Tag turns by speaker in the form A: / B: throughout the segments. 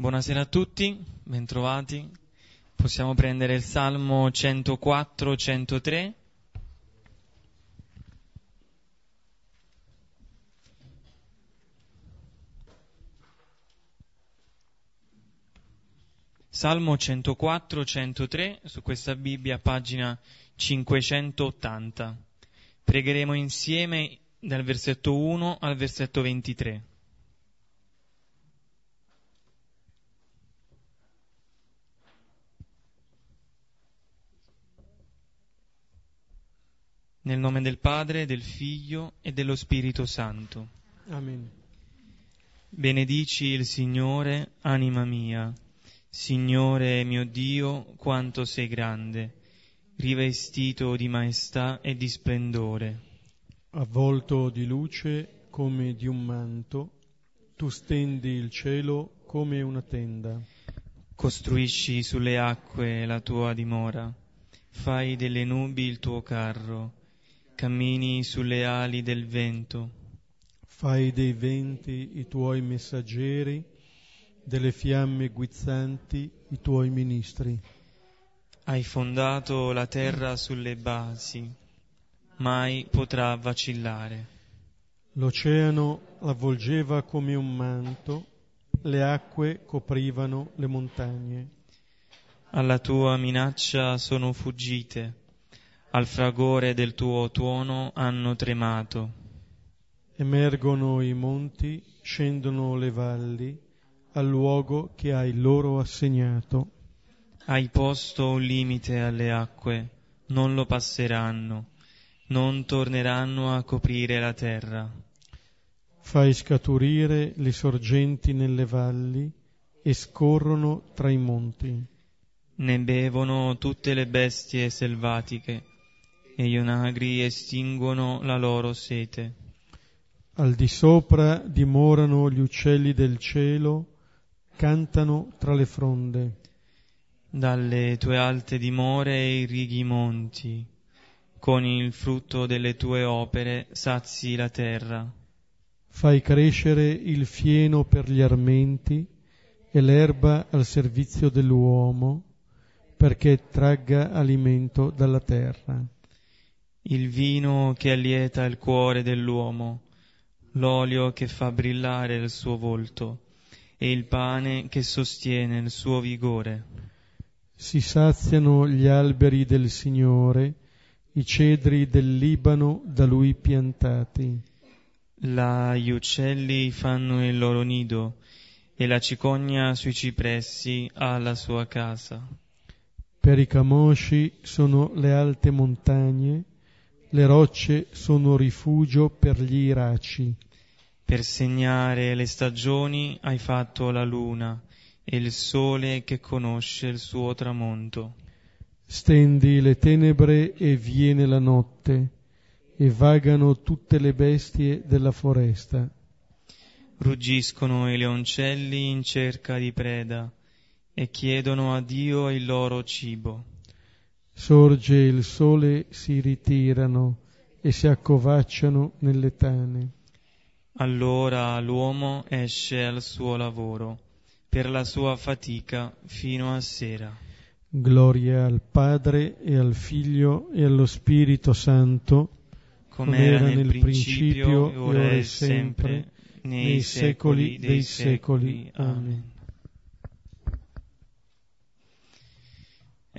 A: Buonasera a tutti, bentrovati. Possiamo prendere il Salmo 104-103. Salmo 104-103 su questa Bibbia, pagina 580. Pregheremo insieme dal versetto 1 al versetto 23. Nel nome del Padre, del Figlio e dello Spirito Santo.
B: Amen.
A: Benedici il Signore, anima mia. Signore mio Dio, quanto sei grande, rivestito di maestà e di splendore.
B: Avvolto di luce come di un manto, tu stendi il cielo come una tenda.
A: Costruisci sulle acque la tua dimora, fai delle nubi il tuo carro cammini sulle ali del vento.
B: Fai dei venti i tuoi messaggeri, delle fiamme guizzanti i tuoi ministri.
A: Hai fondato la terra sulle basi, mai potrà vacillare.
B: L'oceano avvolgeva come un manto, le acque coprivano le montagne.
A: Alla tua minaccia sono fuggite al fragore del tuo tuono hanno tremato.
B: Emergono i monti, scendono le valli, al luogo che hai loro assegnato.
A: Hai posto un limite alle acque, non lo passeranno, non torneranno a coprire la terra.
B: Fai scaturire le sorgenti nelle valli e scorrono tra i monti.
A: Ne bevono tutte le bestie selvatiche e gli onagri estinguono la loro sete.
B: Al di sopra dimorano gli uccelli del cielo, cantano tra le fronde.
A: Dalle tue alte dimore irrighi i monti, con il frutto delle tue opere sazi la terra.
B: Fai crescere il fieno per gli armenti e l'erba al servizio dell'uomo, perché tragga alimento dalla terra
A: il vino che allieta il cuore dell'uomo, l'olio che fa brillare il suo volto e il pane che sostiene il suo vigore.
B: Si saziano gli alberi del Signore, i cedri del Libano da lui piantati.
A: Là gli uccelli fanno il loro nido e la cicogna sui cipressi ha la sua casa.
B: Per i camosci sono le alte montagne, le rocce sono rifugio per gli iraci.
A: Per segnare le stagioni hai fatto la luna e il sole che conosce il suo tramonto.
B: Stendi le tenebre e viene la notte, e vagano tutte le bestie della foresta.
A: Ruggiscono i leoncelli in cerca di preda e chiedono a Dio il loro cibo.
B: Sorge il sole, si ritirano e si accovacciano nelle tane.
A: Allora l'uomo esce al suo lavoro, per la sua fatica fino a sera.
B: Gloria al Padre e al Figlio e allo Spirito Santo,
A: come era nel, nel principio, principio ora e sempre, nei, nei secoli dei secoli. Amen.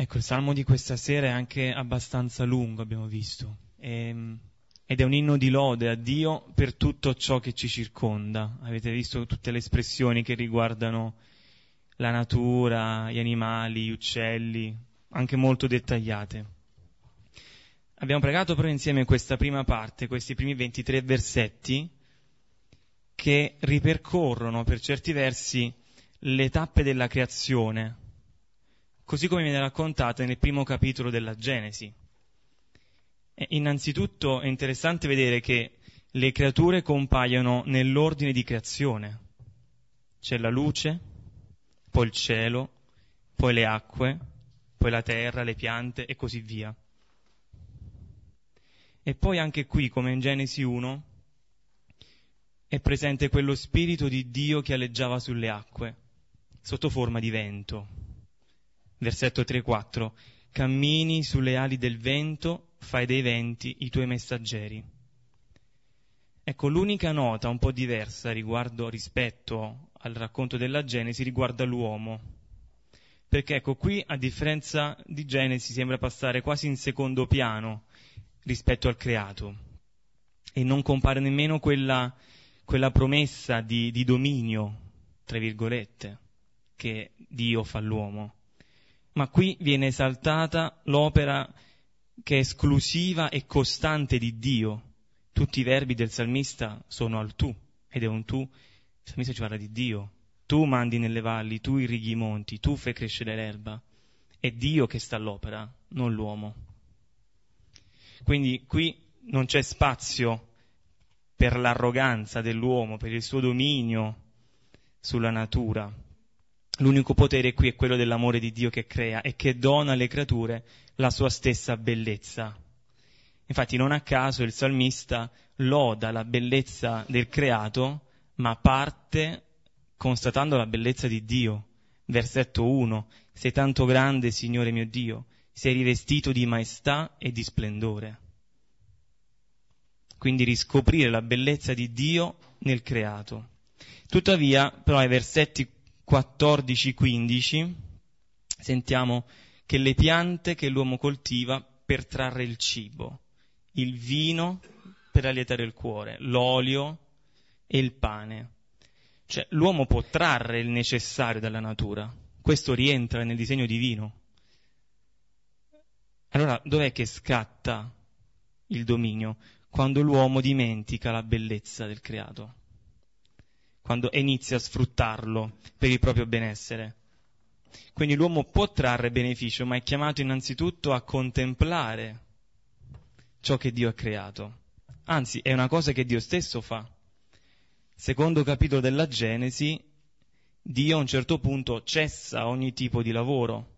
A: Ecco, il salmo di questa sera è anche abbastanza lungo, abbiamo visto, e, ehm, ed è un inno di lode a Dio per tutto ciò che ci circonda. Avete visto tutte le espressioni che riguardano la natura, gli animali, gli uccelli, anche molto dettagliate. Abbiamo pregato però insieme questa prima parte, questi primi 23 versetti, che ripercorrono per certi versi le tappe della creazione, così come viene raccontata nel primo capitolo della Genesi. E innanzitutto è interessante vedere che le creature compaiono nell'ordine di creazione. C'è la luce, poi il cielo, poi le acque, poi la terra, le piante e così via. E poi anche qui, come in Genesi 1, è presente quello spirito di Dio che alleggiava sulle acque sotto forma di vento. Versetto 3-4. Cammini sulle ali del vento, fai dei venti i tuoi messaggeri. Ecco, l'unica nota un po' diversa riguardo, rispetto al racconto della Genesi riguarda l'uomo. Perché ecco, qui a differenza di Genesi sembra passare quasi in secondo piano rispetto al creato e non compare nemmeno quella, quella promessa di, di dominio, tra virgolette, che Dio fa all'uomo. Ma qui viene esaltata l'opera che è esclusiva e costante di Dio. Tutti i verbi del salmista sono al tu, ed è un tu. Il salmista ci parla di Dio. Tu mandi nelle valli, tu irrighi i monti, tu fai crescere l'erba. È Dio che sta all'opera, non l'uomo. Quindi qui non c'è spazio per l'arroganza dell'uomo, per il suo dominio sulla natura. L'unico potere qui è quello dell'amore di Dio che crea e che dona alle creature la sua stessa bellezza. Infatti non a caso il salmista loda la bellezza del creato, ma parte constatando la bellezza di Dio. Versetto 1. Sei tanto grande, Signore mio Dio, sei rivestito di maestà e di splendore quindi riscoprire la bellezza di Dio nel creato. Tuttavia, però, ai versetti 14-15 sentiamo che le piante che l'uomo coltiva per trarre il cibo, il vino per allietare il cuore, l'olio e il pane. Cioè, l'uomo può trarre il necessario dalla natura. Questo rientra nel disegno divino. Allora, dov'è che scatta il dominio? quando l'uomo dimentica la bellezza del creato, quando inizia a sfruttarlo per il proprio benessere. Quindi l'uomo può trarre beneficio, ma è chiamato innanzitutto a contemplare ciò che Dio ha creato. Anzi, è una cosa che Dio stesso fa. Secondo capitolo della Genesi, Dio a un certo punto cessa ogni tipo di lavoro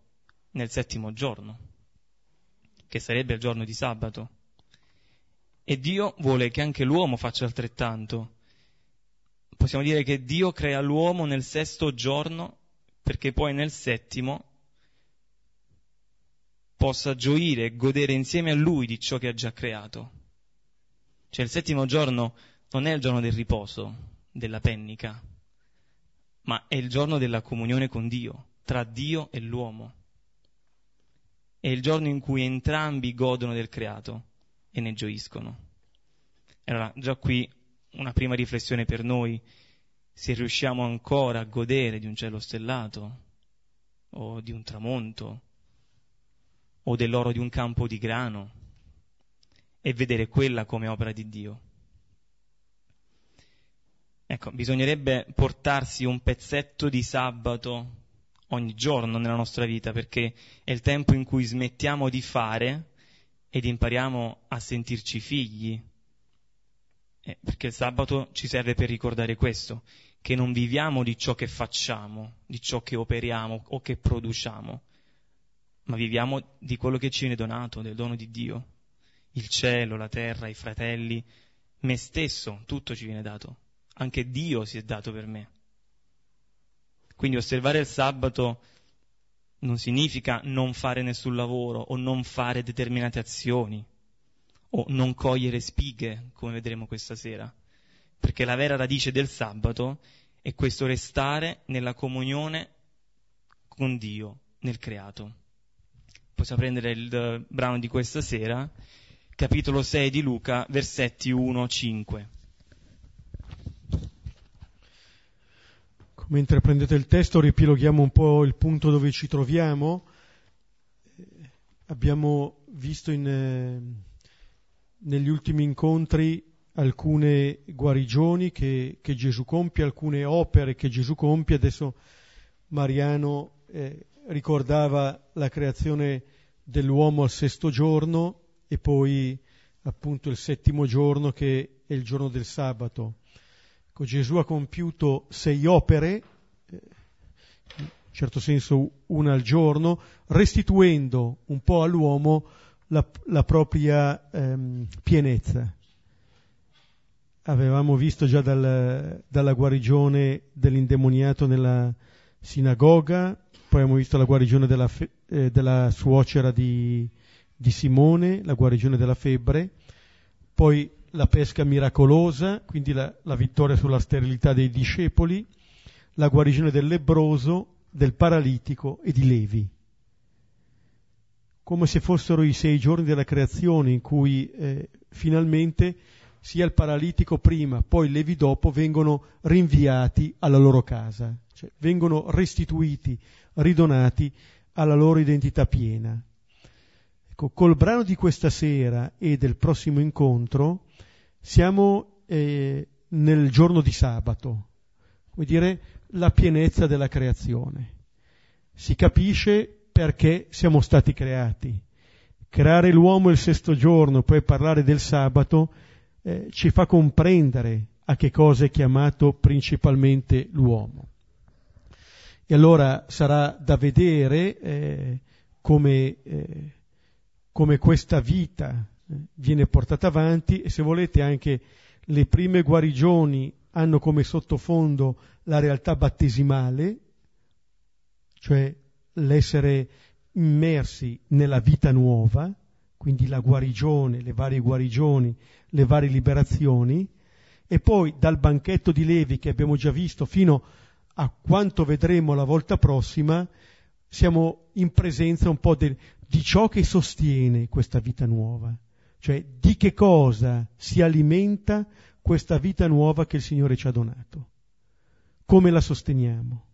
A: nel settimo giorno, che sarebbe il giorno di sabato. E Dio vuole che anche l'uomo faccia altrettanto. Possiamo dire che Dio crea l'uomo nel sesto giorno perché poi nel settimo possa gioire e godere insieme a lui di ciò che ha già creato. Cioè il settimo giorno non è il giorno del riposo, della pennica, ma è il giorno della comunione con Dio, tra Dio e l'uomo. È il giorno in cui entrambi godono del creato e ne gioiscono. Allora, già qui una prima riflessione per noi, se riusciamo ancora a godere di un cielo stellato, o di un tramonto, o dell'oro di un campo di grano, e vedere quella come opera di Dio. Ecco, bisognerebbe portarsi un pezzetto di sabato ogni giorno nella nostra vita, perché è il tempo in cui smettiamo di fare ed impariamo a sentirci figli. Eh, perché il sabato ci serve per ricordare questo, che non viviamo di ciò che facciamo, di ciò che operiamo o che produciamo, ma viviamo di quello che ci viene donato, del dono di Dio. Il cielo, la terra, i fratelli, me stesso, tutto ci viene dato. Anche Dio si è dato per me. Quindi osservare il sabato non significa non fare nessun lavoro o non fare determinate azioni o non cogliere spighe, come vedremo questa sera. Perché la vera radice del sabato è questo restare nella comunione con Dio, nel creato. Possiamo prendere il brano di questa sera, capitolo 6 di Luca, versetti 1-5.
B: Mentre prendete il testo riepiloghiamo un po' il punto dove ci troviamo. Abbiamo visto in, eh, negli ultimi incontri alcune guarigioni che, che, Gesù compie, alcune opere che Gesù compie. Adesso Mariano eh, ricordava la creazione dell'uomo al sesto giorno e poi appunto il settimo giorno che è il giorno del sabato. Ecco, Gesù ha compiuto sei opere, eh, in certo senso una al giorno, restituendo un po' all'uomo la, la propria ehm, pienezza. Avevamo visto già dal, dalla guarigione dell'indemoniato nella sinagoga, poi abbiamo visto la guarigione della, fe- eh, della suocera di, di Simone, la guarigione della febbre, poi la pesca miracolosa, quindi la, la, vittoria sulla sterilità dei discepoli, la guarigione del lebroso, del paralitico e di Levi. Come se fossero i sei giorni della creazione in cui eh, finalmente sia il paralitico prima, poi Levi dopo vengono rinviati alla loro casa, cioè vengono restituiti, ridonati alla loro identità piena. Ecco, col brano di questa sera e del prossimo incontro siamo eh, nel giorno di sabato, come dire, la pienezza della creazione. Si capisce perché siamo stati creati. Creare l'uomo il sesto giorno, poi parlare del sabato, eh, ci fa comprendere a che cosa è chiamato principalmente l'uomo. E allora sarà da vedere eh, come eh, come questa vita eh, viene portata avanti e se volete anche le prime guarigioni hanno come sottofondo la realtà battesimale, cioè l'essere immersi nella vita nuova, quindi la guarigione, le varie guarigioni, le varie liberazioni, e poi dal banchetto di Levi che abbiamo già visto fino a quanto vedremo la volta prossima, siamo in presenza un po' del, di ciò che sostiene questa vita nuova, cioè di che cosa si alimenta questa vita nuova che il Signore ci ha donato, come la sosteniamo.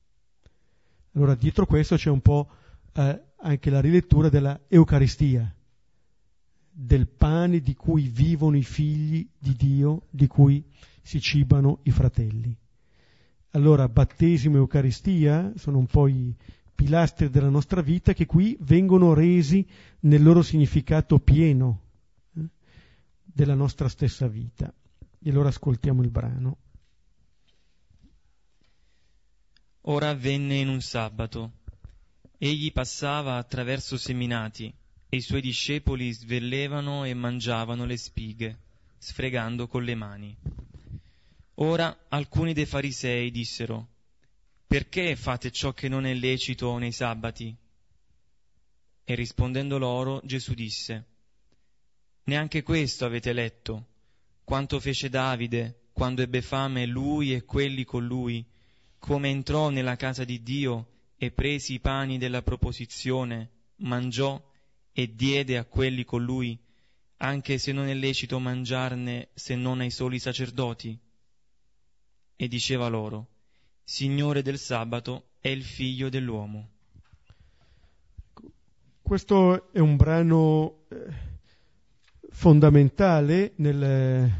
B: Allora dietro questo c'è un po' eh, anche la rilettura della Eucaristia, del pane di cui vivono i figli di Dio, di cui si cibano i fratelli. Allora battesimo e Eucaristia sono un po' i, pilastri della nostra vita che qui vengono resi nel loro significato pieno eh, della nostra stessa vita. E allora ascoltiamo il brano.
A: Ora avvenne in un sabato. Egli passava attraverso seminati e i suoi discepoli svelevano e mangiavano le spighe, sfregando con le mani. Ora alcuni dei farisei dissero perché fate ciò che non è lecito nei sabati? E rispondendo loro, Gesù disse, Neanche questo avete letto, quanto fece Davide quando ebbe fame lui e quelli con lui, come entrò nella casa di Dio e presi i pani della proposizione, mangiò e diede a quelli con lui, anche se non è lecito mangiarne se non ai soli sacerdoti? E diceva loro, Signore del sabato, è il figlio dell'uomo.
B: Questo è un brano eh, fondamentale nel,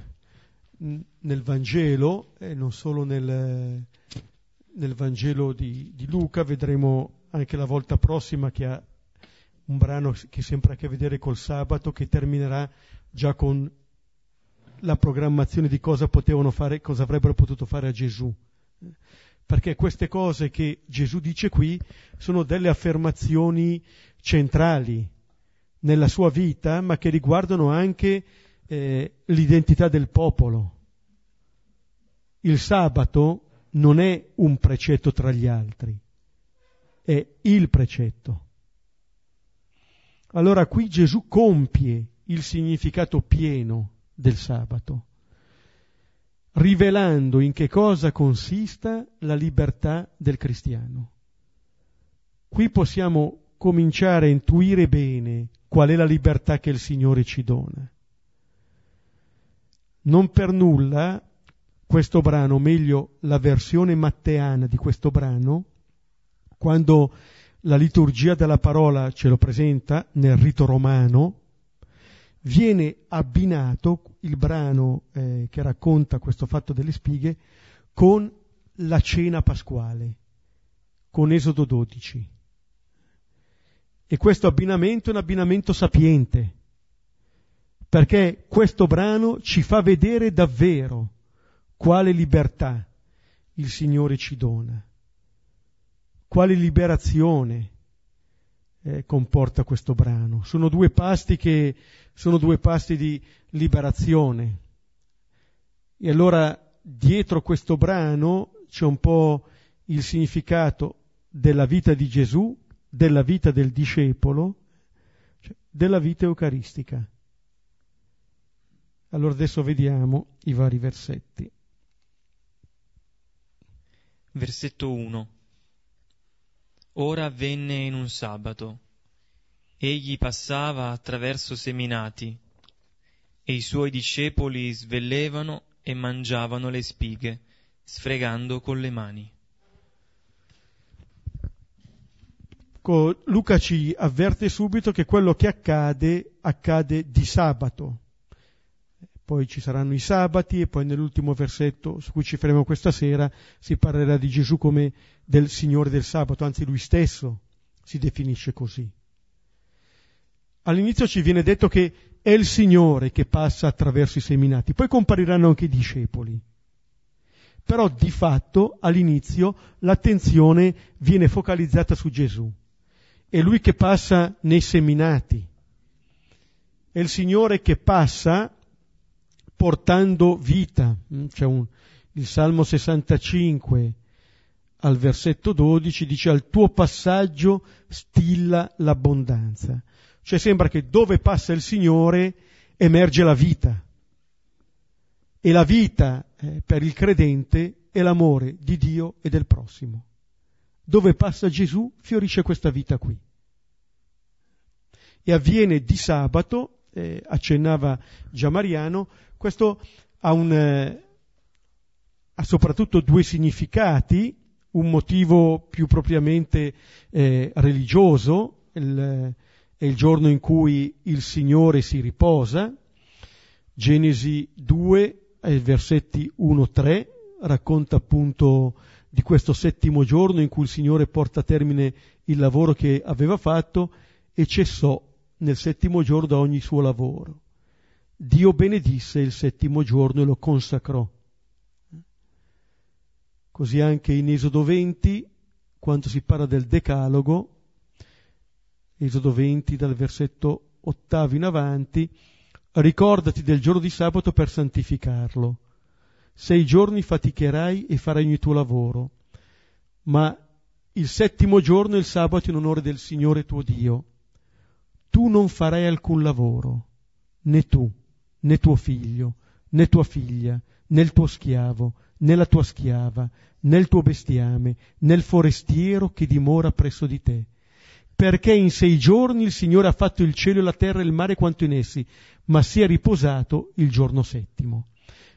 B: nel Vangelo, e non solo nel, nel Vangelo di, di, Luca, vedremo anche la volta prossima che ha un brano che sempre ha a che vedere col sabato, che terminerà già con la programmazione di cosa potevano fare, cosa avrebbero potuto fare a Gesù perché queste cose che Gesù dice qui sono delle affermazioni centrali nella sua vita, ma che riguardano anche eh, l'identità del popolo. Il sabato non è un precetto tra gli altri, è il precetto. Allora qui Gesù compie il significato pieno del sabato rivelando in che cosa consista la libertà del cristiano. Qui possiamo cominciare a intuire bene qual è la libertà che il Signore ci dona. Non per nulla questo brano, o meglio la versione matteana di questo brano, quando la liturgia della parola ce lo presenta nel rito romano, viene abbinato il brano eh, che racconta questo fatto delle spighe con la cena pasquale, con Esodo 12. E questo abbinamento è un abbinamento sapiente, perché questo brano ci fa vedere davvero quale libertà il Signore ci dona, quale liberazione eh, comporta questo brano. Sono due pasti che sono due pasti di liberazione. E allora dietro questo brano c'è un po' il significato della vita di Gesù, della vita del discepolo, cioè della vita eucaristica. Allora adesso vediamo i vari versetti.
A: Versetto 1 Ora avvenne in un sabato. Egli passava attraverso seminati e i suoi discepoli svelevano e mangiavano le spighe, sfregando con le mani.
B: Luca ci avverte subito che quello che accade accade di sabato. Poi ci saranno i sabati e poi nell'ultimo versetto su cui ci faremo questa sera si parlerà di Gesù come del Signore del sabato, anzi lui stesso si definisce così. All'inizio ci viene detto che è il Signore che passa attraverso i seminati, poi compariranno anche i discepoli. Però di fatto all'inizio l'attenzione viene focalizzata su Gesù. È lui che passa nei seminati. È il Signore che passa portando vita. Mm, c'è un, il Salmo 65 al versetto 12 dice al tuo passaggio stilla l'abbondanza. Cioè sembra che dove passa il Signore emerge la vita. E la vita eh, per il credente è l'amore di Dio e del prossimo. Dove passa Gesù fiorisce questa vita qui. E avviene di sabato, eh, accennava già Mariano, questo ha, un, eh, ha soprattutto due significati, un motivo più propriamente eh, religioso, il, è il giorno in cui il Signore si riposa, Genesi 2, eh, versetti 1-3, racconta appunto di questo settimo giorno in cui il Signore porta a termine il lavoro che aveva fatto e cessò nel settimo giorno da ogni suo lavoro. Dio benedisse il settimo giorno e lo consacrò. Così anche in Esodo 20, quando si parla del Decalogo, Esodo 20 dal versetto ottavo in avanti, ricordati del giorno di sabato per santificarlo. Sei giorni faticherai e farai il tuo lavoro, ma il settimo giorno è il sabato in onore del Signore tuo Dio. Tu non farai alcun lavoro, né tu, né tuo figlio, né tua figlia, né il tuo schiavo, né la tua schiava, né il tuo bestiame, né il forestiero che dimora presso di te perché in sei giorni il Signore ha fatto il cielo la terra e il mare quanto in essi, ma si è riposato il giorno settimo.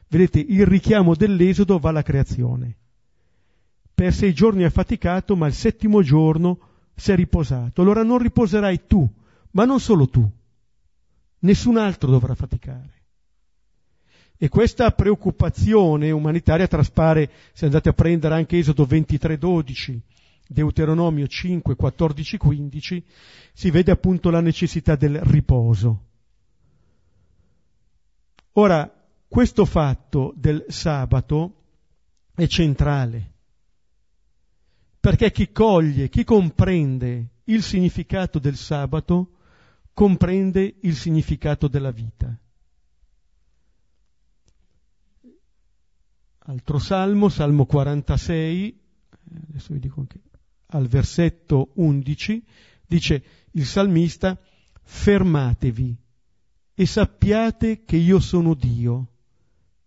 B: Vedete, il richiamo dell'Esodo va alla creazione. Per sei giorni ha faticato, ma il settimo giorno si è riposato. Allora non riposerai tu, ma non solo tu. Nessun altro dovrà faticare. E questa preoccupazione umanitaria traspare, se andate a prendere anche Esodo 23, 12, Deuteronomio 5, 14, 15, si vede appunto la necessità del riposo. Ora, questo fatto del sabato è centrale, perché chi coglie, chi comprende il significato del sabato, comprende il significato della vita. Altro salmo, Salmo 46, adesso vi dico anche al versetto 11, dice il salmista, fermatevi e sappiate che io sono Dio,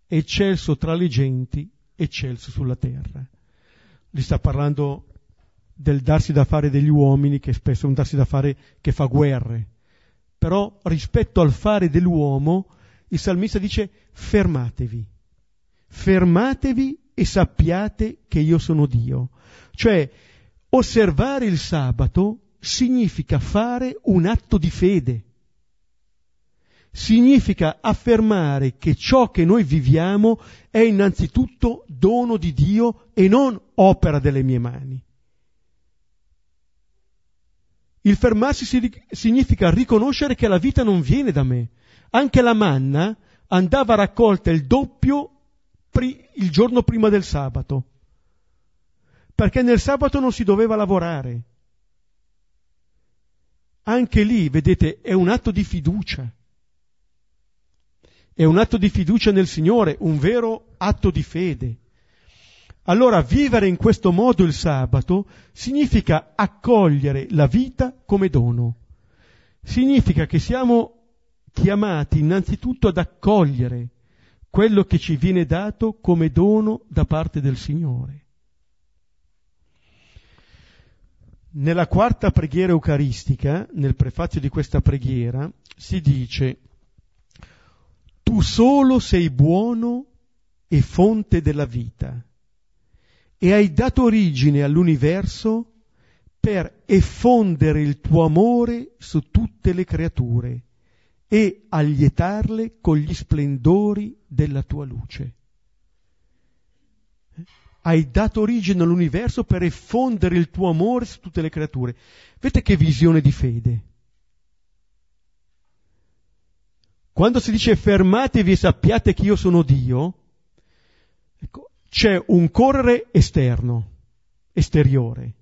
B: eccelso tra le genti, eccelso sulla terra. Gli sta parlando del darsi da fare degli uomini, che spesso è un darsi da fare che fa guerre. Però rispetto al fare dell'uomo, il salmista dice fermatevi, fermatevi e sappiate che io sono Dio. Cioè Osservare il sabato significa fare un atto di fede. Significa affermare che ciò che noi viviamo è innanzitutto dono di Dio e non opera delle mie mani. Il fermarsi significa riconoscere che la vita non viene da me. Anche la manna andava raccolta il doppio il giorno prima del sabato perché nel sabato non si doveva lavorare. Anche lì, vedete, è un atto di fiducia. È un atto di fiducia nel Signore, un vero atto di fede. Allora vivere in questo modo il sabato significa accogliere la vita come dono. Significa che siamo chiamati innanzitutto ad accogliere quello che ci viene dato come dono da parte del Signore. Nella quarta preghiera eucaristica, nel prefazio di questa preghiera, si dice Tu solo sei buono e fonte della vita e hai dato origine all'universo per effondere il tuo amore su tutte le creature e allietarle con gli splendori della tua luce. Hai dato origine all'universo per effondere il tuo amore su tutte le creature. Vedete che visione di fede. Quando si dice fermatevi e sappiate che io sono Dio, c'è un correre esterno, esteriore,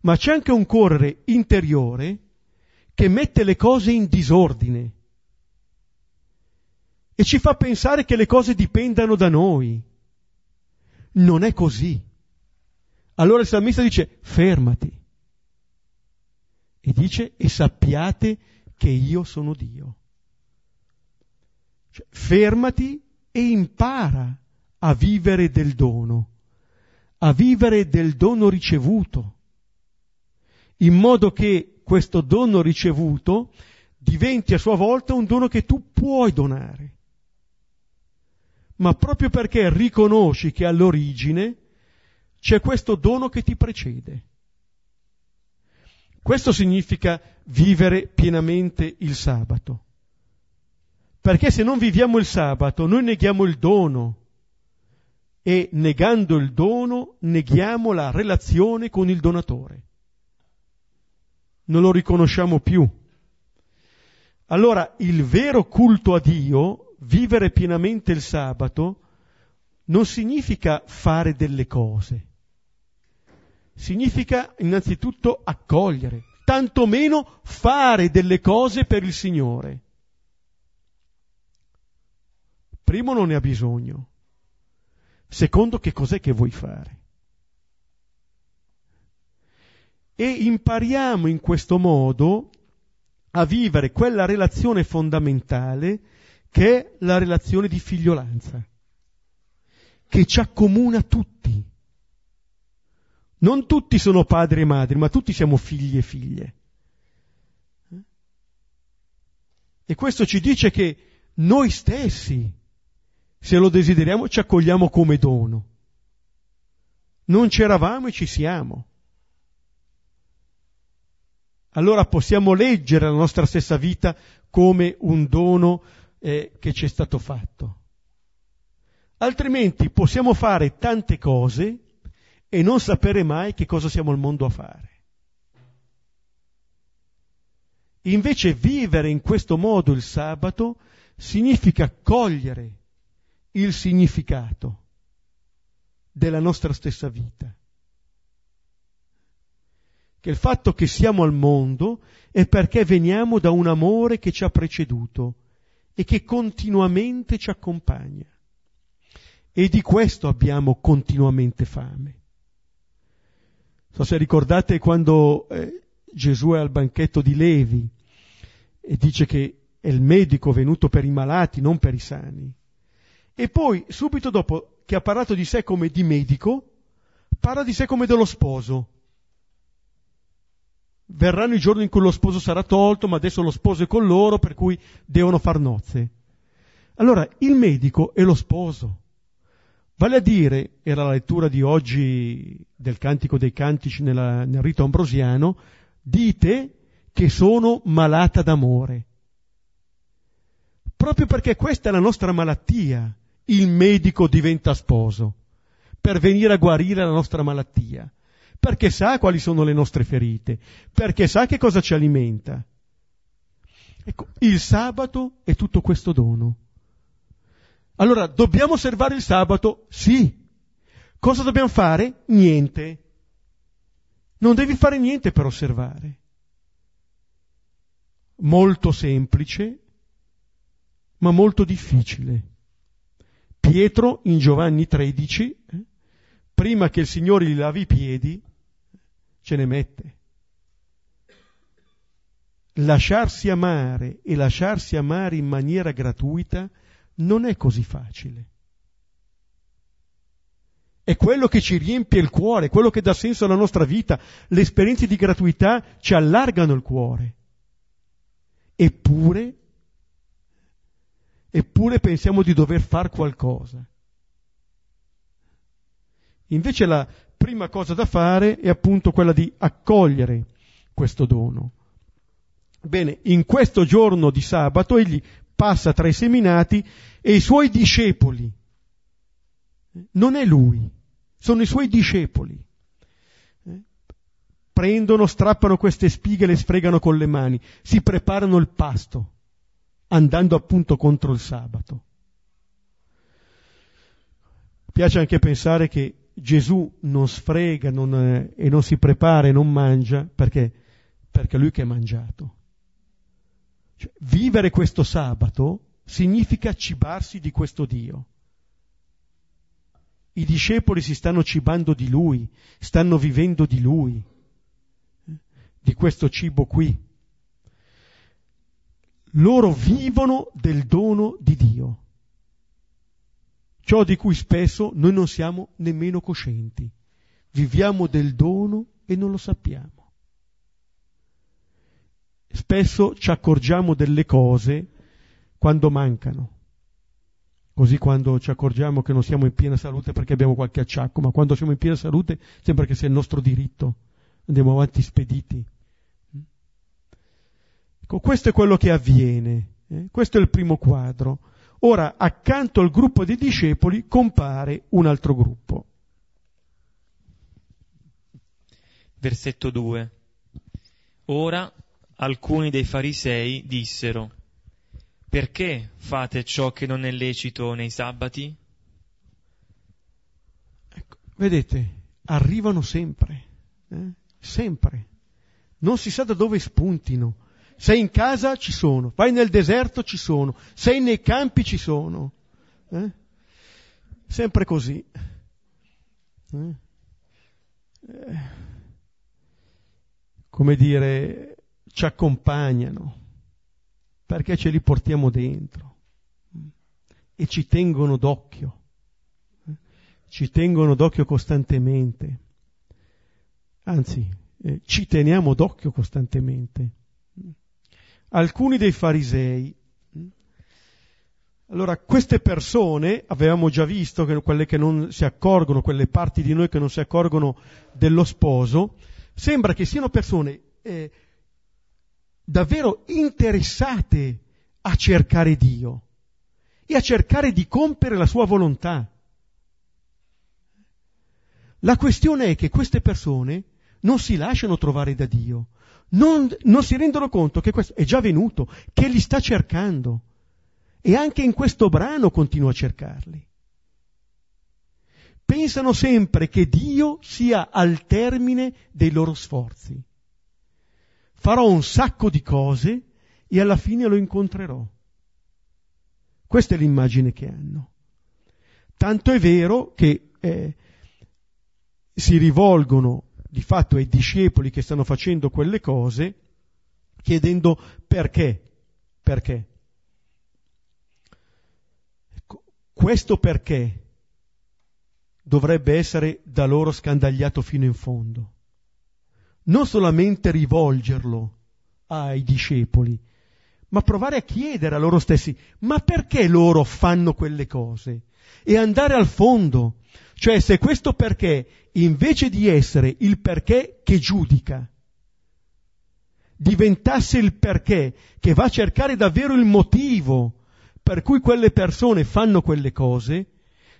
B: ma c'è anche un correre interiore che mette le cose in disordine e ci fa pensare che le cose dipendano da noi. Non è così. Allora il salmista dice fermati e dice e sappiate che io sono Dio. Cioè, fermati e impara a vivere del dono, a vivere del dono ricevuto, in modo che questo dono ricevuto diventi a sua volta un dono che tu puoi donare. Ma proprio perché riconosci che all'origine c'è questo dono che ti precede. Questo significa vivere pienamente il sabato. Perché se non viviamo il sabato, noi neghiamo il dono e negando il dono neghiamo la relazione con il donatore. Non lo riconosciamo più. Allora il vero culto a Dio, vivere pienamente il sabato, non significa fare delle cose. Significa innanzitutto accogliere, tantomeno fare delle cose per il Signore. Primo non ne ha bisogno. Secondo, che cos'è che vuoi fare? E impariamo in questo modo a vivere quella relazione fondamentale che è la relazione di figliolanza, che ci accomuna tutti. Non tutti sono padri e madri, ma tutti siamo figli e figlie. E questo ci dice che noi stessi se lo desideriamo ci accogliamo come dono. Non c'eravamo e ci siamo. Allora possiamo leggere la nostra stessa vita come un dono eh, che ci è stato fatto. Altrimenti possiamo fare tante cose e non sapere mai che cosa siamo al mondo a fare. Invece vivere in questo modo il sabato significa cogliere il significato della nostra stessa vita. Che il fatto che siamo al mondo è perché veniamo da un amore che ci ha preceduto e che continuamente ci accompagna. E di questo abbiamo continuamente fame. So se ricordate quando eh, Gesù è al banchetto di Levi e dice che è il medico venuto per i malati, non per i sani. E poi, subito dopo che ha parlato di sé come di medico, parla di sé come dello sposo. Verranno i giorni in cui lo sposo sarà tolto, ma adesso lo sposo è con loro, per cui devono far nozze. Allora, il medico è lo sposo. Vale a dire, era la lettura di oggi del Cantico dei Cantici nella, nel rito ambrosiano, dite che sono malata d'amore. Proprio perché questa è la nostra malattia il medico diventa sposo per venire a guarire la nostra malattia, perché sa quali sono le nostre ferite, perché sa che cosa ci alimenta. Ecco, il sabato è tutto questo dono. Allora, dobbiamo osservare il sabato? Sì. Cosa dobbiamo fare? Niente. Non devi fare niente per osservare. Molto semplice, ma molto difficile. Pietro in Giovanni 13 eh, prima che il Signore gli lavi i piedi, ce ne mette. Lasciarsi amare e lasciarsi amare in maniera gratuita non è così facile. È quello che ci riempie il cuore, quello che dà senso alla nostra vita. Le esperienze di gratuità ci allargano il cuore. Eppure, eppure pensiamo di dover fare qualcosa. Invece la prima cosa da fare è appunto quella di accogliere questo dono. Bene, in questo giorno di sabato egli passa tra i seminati e i suoi discepoli. Non è lui, sono i suoi discepoli. Prendono, strappano queste spighe le sfregano con le mani, si preparano il pasto, andando appunto contro il sabato. Piace anche pensare che Gesù non sfrega non, eh, e non si prepara e non mangia perché, perché lui che ha mangiato. Cioè, vivere questo sabato significa cibarsi di questo Dio. I discepoli si stanno cibando di Lui, stanno vivendo di Lui, di questo cibo qui. Loro vivono del dono di Dio, ciò di cui spesso noi non siamo nemmeno coscienti. Viviamo del dono e non lo sappiamo spesso ci accorgiamo delle cose quando mancano. Così quando ci accorgiamo che non siamo in piena salute perché abbiamo qualche acciacco, ma quando siamo in piena salute sembra che sia il nostro diritto. Andiamo avanti spediti. Ecco, questo è quello che avviene. Eh? Questo è il primo quadro. Ora, accanto al gruppo dei discepoli compare un altro gruppo.
A: Versetto 2. Ora alcuni dei farisei dissero, perché fate ciò che non è lecito nei sabati?
B: Ecco, vedete, arrivano sempre, eh? sempre. Non si sa da dove spuntino. Sei in casa, ci sono. Vai nel deserto, ci sono. Sei nei campi, ci sono. Eh? Sempre così. Eh? eh come dire, ci accompagnano, perché ce li portiamo dentro e ci tengono d'occhio, ci tengono d'occhio costantemente, anzi eh, ci teniamo d'occhio costantemente. Alcuni dei farisei, allora queste persone, avevamo già visto che quelle che non si accorgono, quelle parti di noi che non si accorgono dello sposo, sembra che siano persone eh, davvero interessate a cercare Dio e a cercare di compiere la sua volontà. La questione è che queste persone non si lasciano trovare da Dio, non, non si rendono conto che questo è già venuto, che li sta cercando e anche in questo brano continua a cercarli. Pensano sempre che Dio sia al termine dei loro sforzi farò un sacco di cose e alla fine lo incontrerò. Questa è l'immagine che hanno. Tanto è vero che eh, si rivolgono di fatto ai discepoli che stanno facendo quelle cose chiedendo perché. Perché? Ecco, questo perché dovrebbe essere da loro scandagliato fino in fondo non solamente rivolgerlo ai discepoli, ma provare a chiedere a loro stessi, ma perché loro fanno quelle cose? E andare al fondo, cioè se questo perché, invece di essere il perché che giudica, diventasse il perché che va a cercare davvero il motivo per cui quelle persone fanno quelle cose,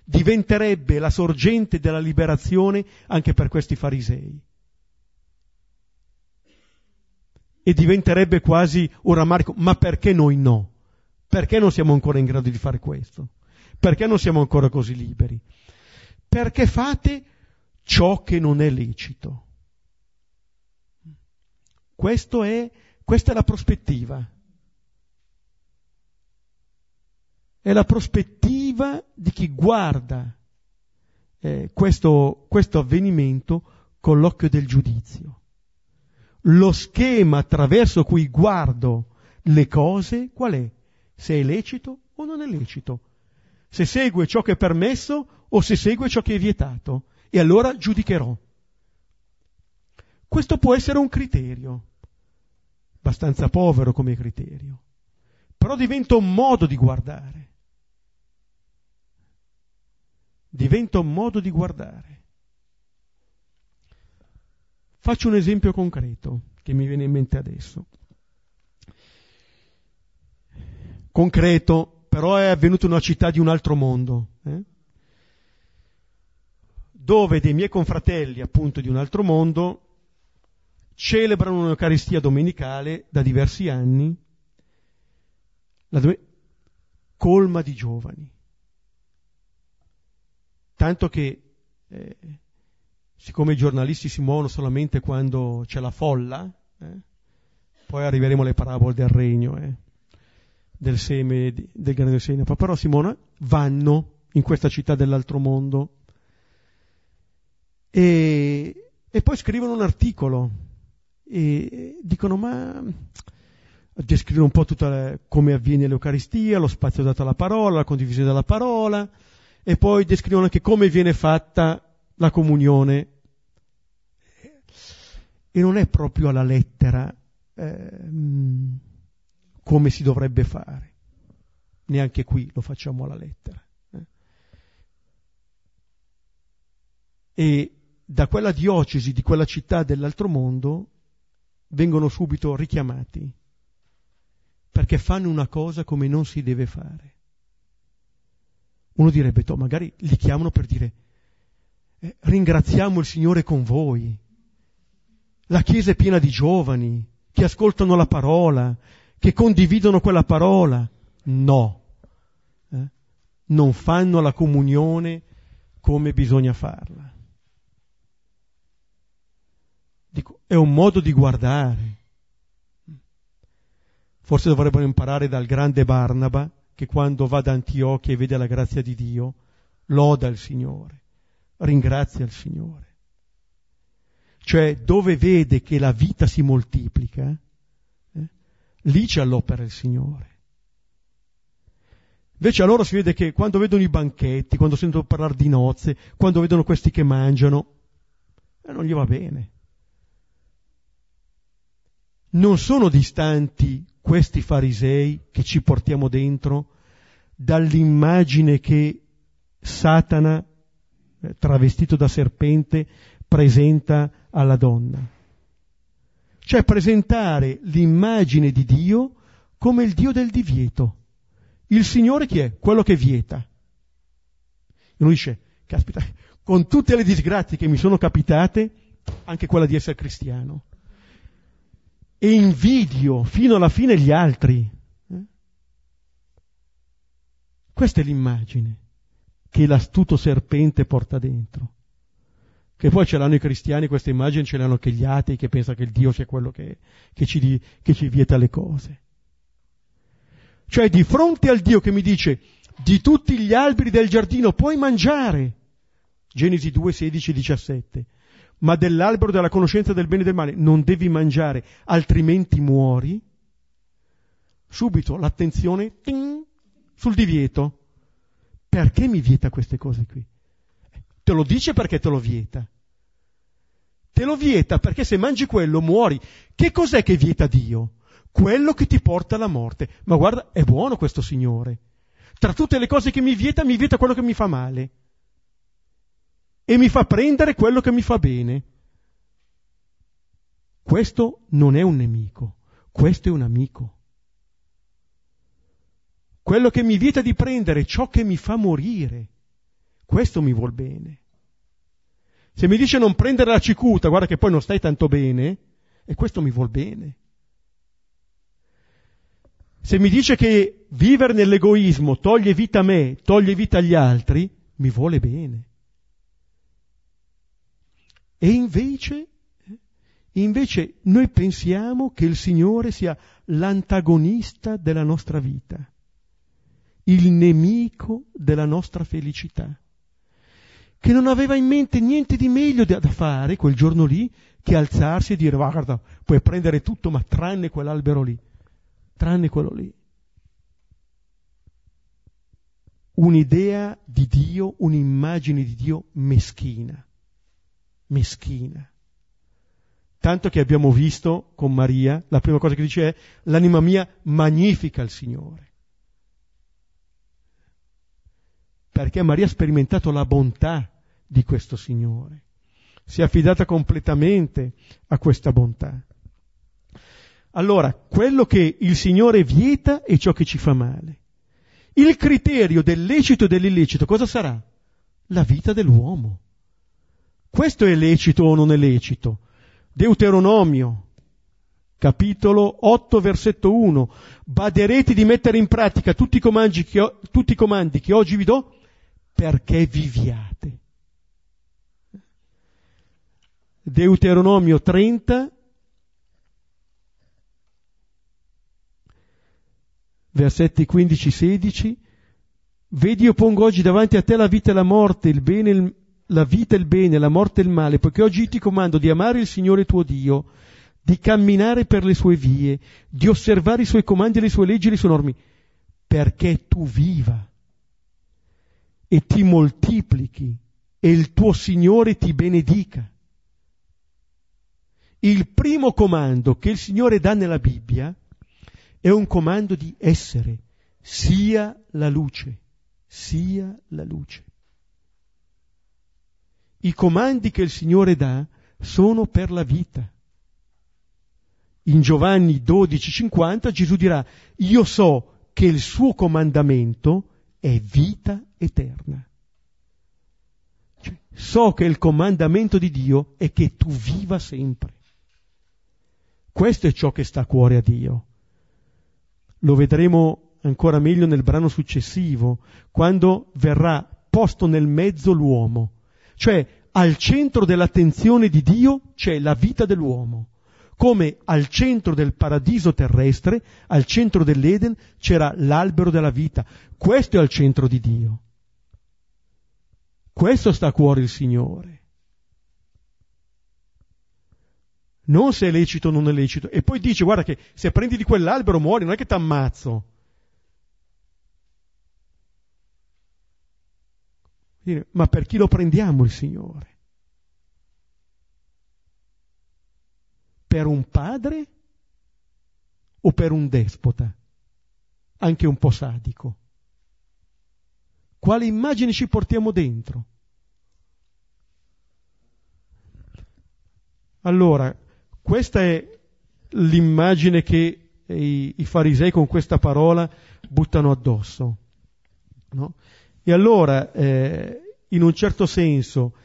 B: diventerebbe la sorgente della liberazione anche per questi farisei. E diventerebbe quasi un rammarico, ma perché noi no? Perché non siamo ancora in grado di fare questo? Perché non siamo ancora così liberi? Perché fate ciò che non è lecito. È, questa è la prospettiva. È la prospettiva di chi guarda eh, questo, questo avvenimento con l'occhio del giudizio. Lo schema attraverso cui guardo le cose, qual è? Se è lecito o non è lecito. Se segue ciò che è permesso o se segue ciò che è vietato. E allora giudicherò. Questo può essere un criterio, abbastanza povero come criterio, però diventa un modo di guardare. Diventa un modo di guardare. Faccio un esempio concreto che mi viene in mente adesso. Concreto, però è avvenuto in una città di un altro mondo, eh? dove dei miei confratelli, appunto di un altro mondo, celebrano un'Eucaristia domenicale da diversi anni, dove... colma di giovani. Tanto che, eh, siccome i giornalisti si muovono solamente quando c'è la folla, eh, poi arriveremo alle parabole del regno, eh, del seme, del grano del seme, però si muovono, vanno in questa città dell'altro mondo. E, e poi scrivono un articolo e dicono ma descrivono un po' tutta la, come avviene l'Eucaristia, lo spazio dato alla parola, la condivisione della parola e poi descrivono anche come viene fatta la comunione. E non è proprio alla lettera eh, come si dovrebbe fare. Neanche qui lo facciamo alla lettera. Eh. E da quella diocesi, di quella città dell'altro mondo, vengono subito richiamati perché fanno una cosa come non si deve fare. Uno direbbe, magari li chiamano per dire, ringraziamo il Signore con voi. La Chiesa è piena di giovani che ascoltano la parola, che condividono quella parola. No, eh? non fanno la comunione come bisogna farla. Dico, è un modo di guardare. Forse dovrebbero imparare dal grande Barnaba che quando va da Antiochia e vede la grazia di Dio, loda il Signore, ringrazia il Signore. Cioè dove vede che la vita si moltiplica, eh, lì c'è all'opera il Signore. Invece a loro si vede che quando vedono i banchetti, quando sentono parlare di nozze, quando vedono questi che mangiano, eh, non gli va bene non sono distanti questi farisei che ci portiamo dentro dall'immagine che Satana, travestito da serpente, presenta alla donna. Cioè presentare l'immagine di Dio come il Dio del divieto. Il Signore chi è? Quello che vieta. E lui dice, caspita, con tutte le disgrazie che mi sono capitate, anche quella di essere cristiano e invidio fino alla fine gli altri. Eh? Questa è l'immagine che l'astuto serpente porta dentro. Che poi ce l'hanno i cristiani, questa immagine ce l'hanno anche gli atei che pensano che il Dio sia quello che, che, ci, che ci vieta le cose. Cioè di fronte al Dio che mi dice di tutti gli alberi del giardino puoi mangiare, Genesi 2, 16, 17, ma dell'albero della conoscenza del bene e del male non devi mangiare, altrimenti muori, subito l'attenzione ting, sul divieto. Perché mi vieta queste cose qui? Te lo dice perché te lo vieta. Te lo vieta perché se mangi quello muori. Che cos'è che vieta Dio? Quello che ti porta alla morte. Ma guarda, è buono questo Signore. Tra tutte le cose che mi vieta, mi vieta quello che mi fa male e mi fa prendere quello che mi fa bene. Questo non è un nemico, questo è un amico. Quello che mi vieta di prendere ciò che mi fa morire, questo mi vuol bene. Se mi dice non prendere la cicuta, guarda che poi non stai tanto bene, e questo mi vuol bene. Se mi dice che vivere nell'egoismo toglie vita a me, toglie vita agli altri, mi vuole bene. E invece, invece noi pensiamo che il Signore sia l'antagonista della nostra vita, il nemico della nostra felicità, che non aveva in mente niente di meglio da, fare quel giorno lì che alzarsi e dire guarda, puoi prendere tutto ma tranne quell'albero lì, tranne quello lì. Un'idea di Dio, un'immagine di Dio meschina, meschina. Tanto che abbiamo visto con Maria, la prima cosa che dice è l'anima mia magnifica il Signore. Perché Maria ha sperimentato la bontà di questo Signore. Si è affidata completamente a questa bontà. Allora, quello che il Signore vieta è ciò che ci fa male. Il criterio del lecito e dell'illecito cosa sarà? La vita dell'uomo. Questo è lecito o non è lecito? Deuteronomio, capitolo 8, versetto 1. Baderete di mettere in pratica tutti i comandi che, tutti i comandi che oggi vi do perché viviate. Deuteronomio 30, versetti 15-16. Vedi, io pongo oggi davanti a te la vita e la morte, il bene il la vita e il bene, la morte e il male, poiché oggi ti comando di amare il Signore tuo Dio, di camminare per le sue vie, di osservare i suoi comandi, le sue leggi e le sue norme, perché tu viva e ti moltiplichi e il tuo Signore ti benedica. Il primo comando che il Signore dà nella Bibbia è un comando di essere, sia la luce, sia la luce. I comandi che il Signore dà sono per la vita. In Giovanni 12:50 Gesù dirà, io so che il suo comandamento è vita eterna. Cioè, so che il comandamento di Dio è che tu viva sempre. Questo è ciò che sta a cuore a Dio. Lo vedremo ancora meglio nel brano successivo, quando verrà posto nel mezzo l'uomo cioè al centro dell'attenzione di Dio c'è la vita dell'uomo, come al centro del paradiso terrestre, al centro dell'Eden, c'era l'albero della vita. Questo è al centro di Dio. Questo sta a cuore il Signore. Non se è lecito o non è lecito. E poi dice, guarda che se prendi di quell'albero muori, non è che ti ammazzo. Ma per chi lo prendiamo il Signore? Per un padre o per un despota? Anche un po' sadico. Quale immagine ci portiamo dentro? Allora, questa è l'immagine che i, i farisei con questa parola buttano addosso. No? E allora, eh, in un certo senso,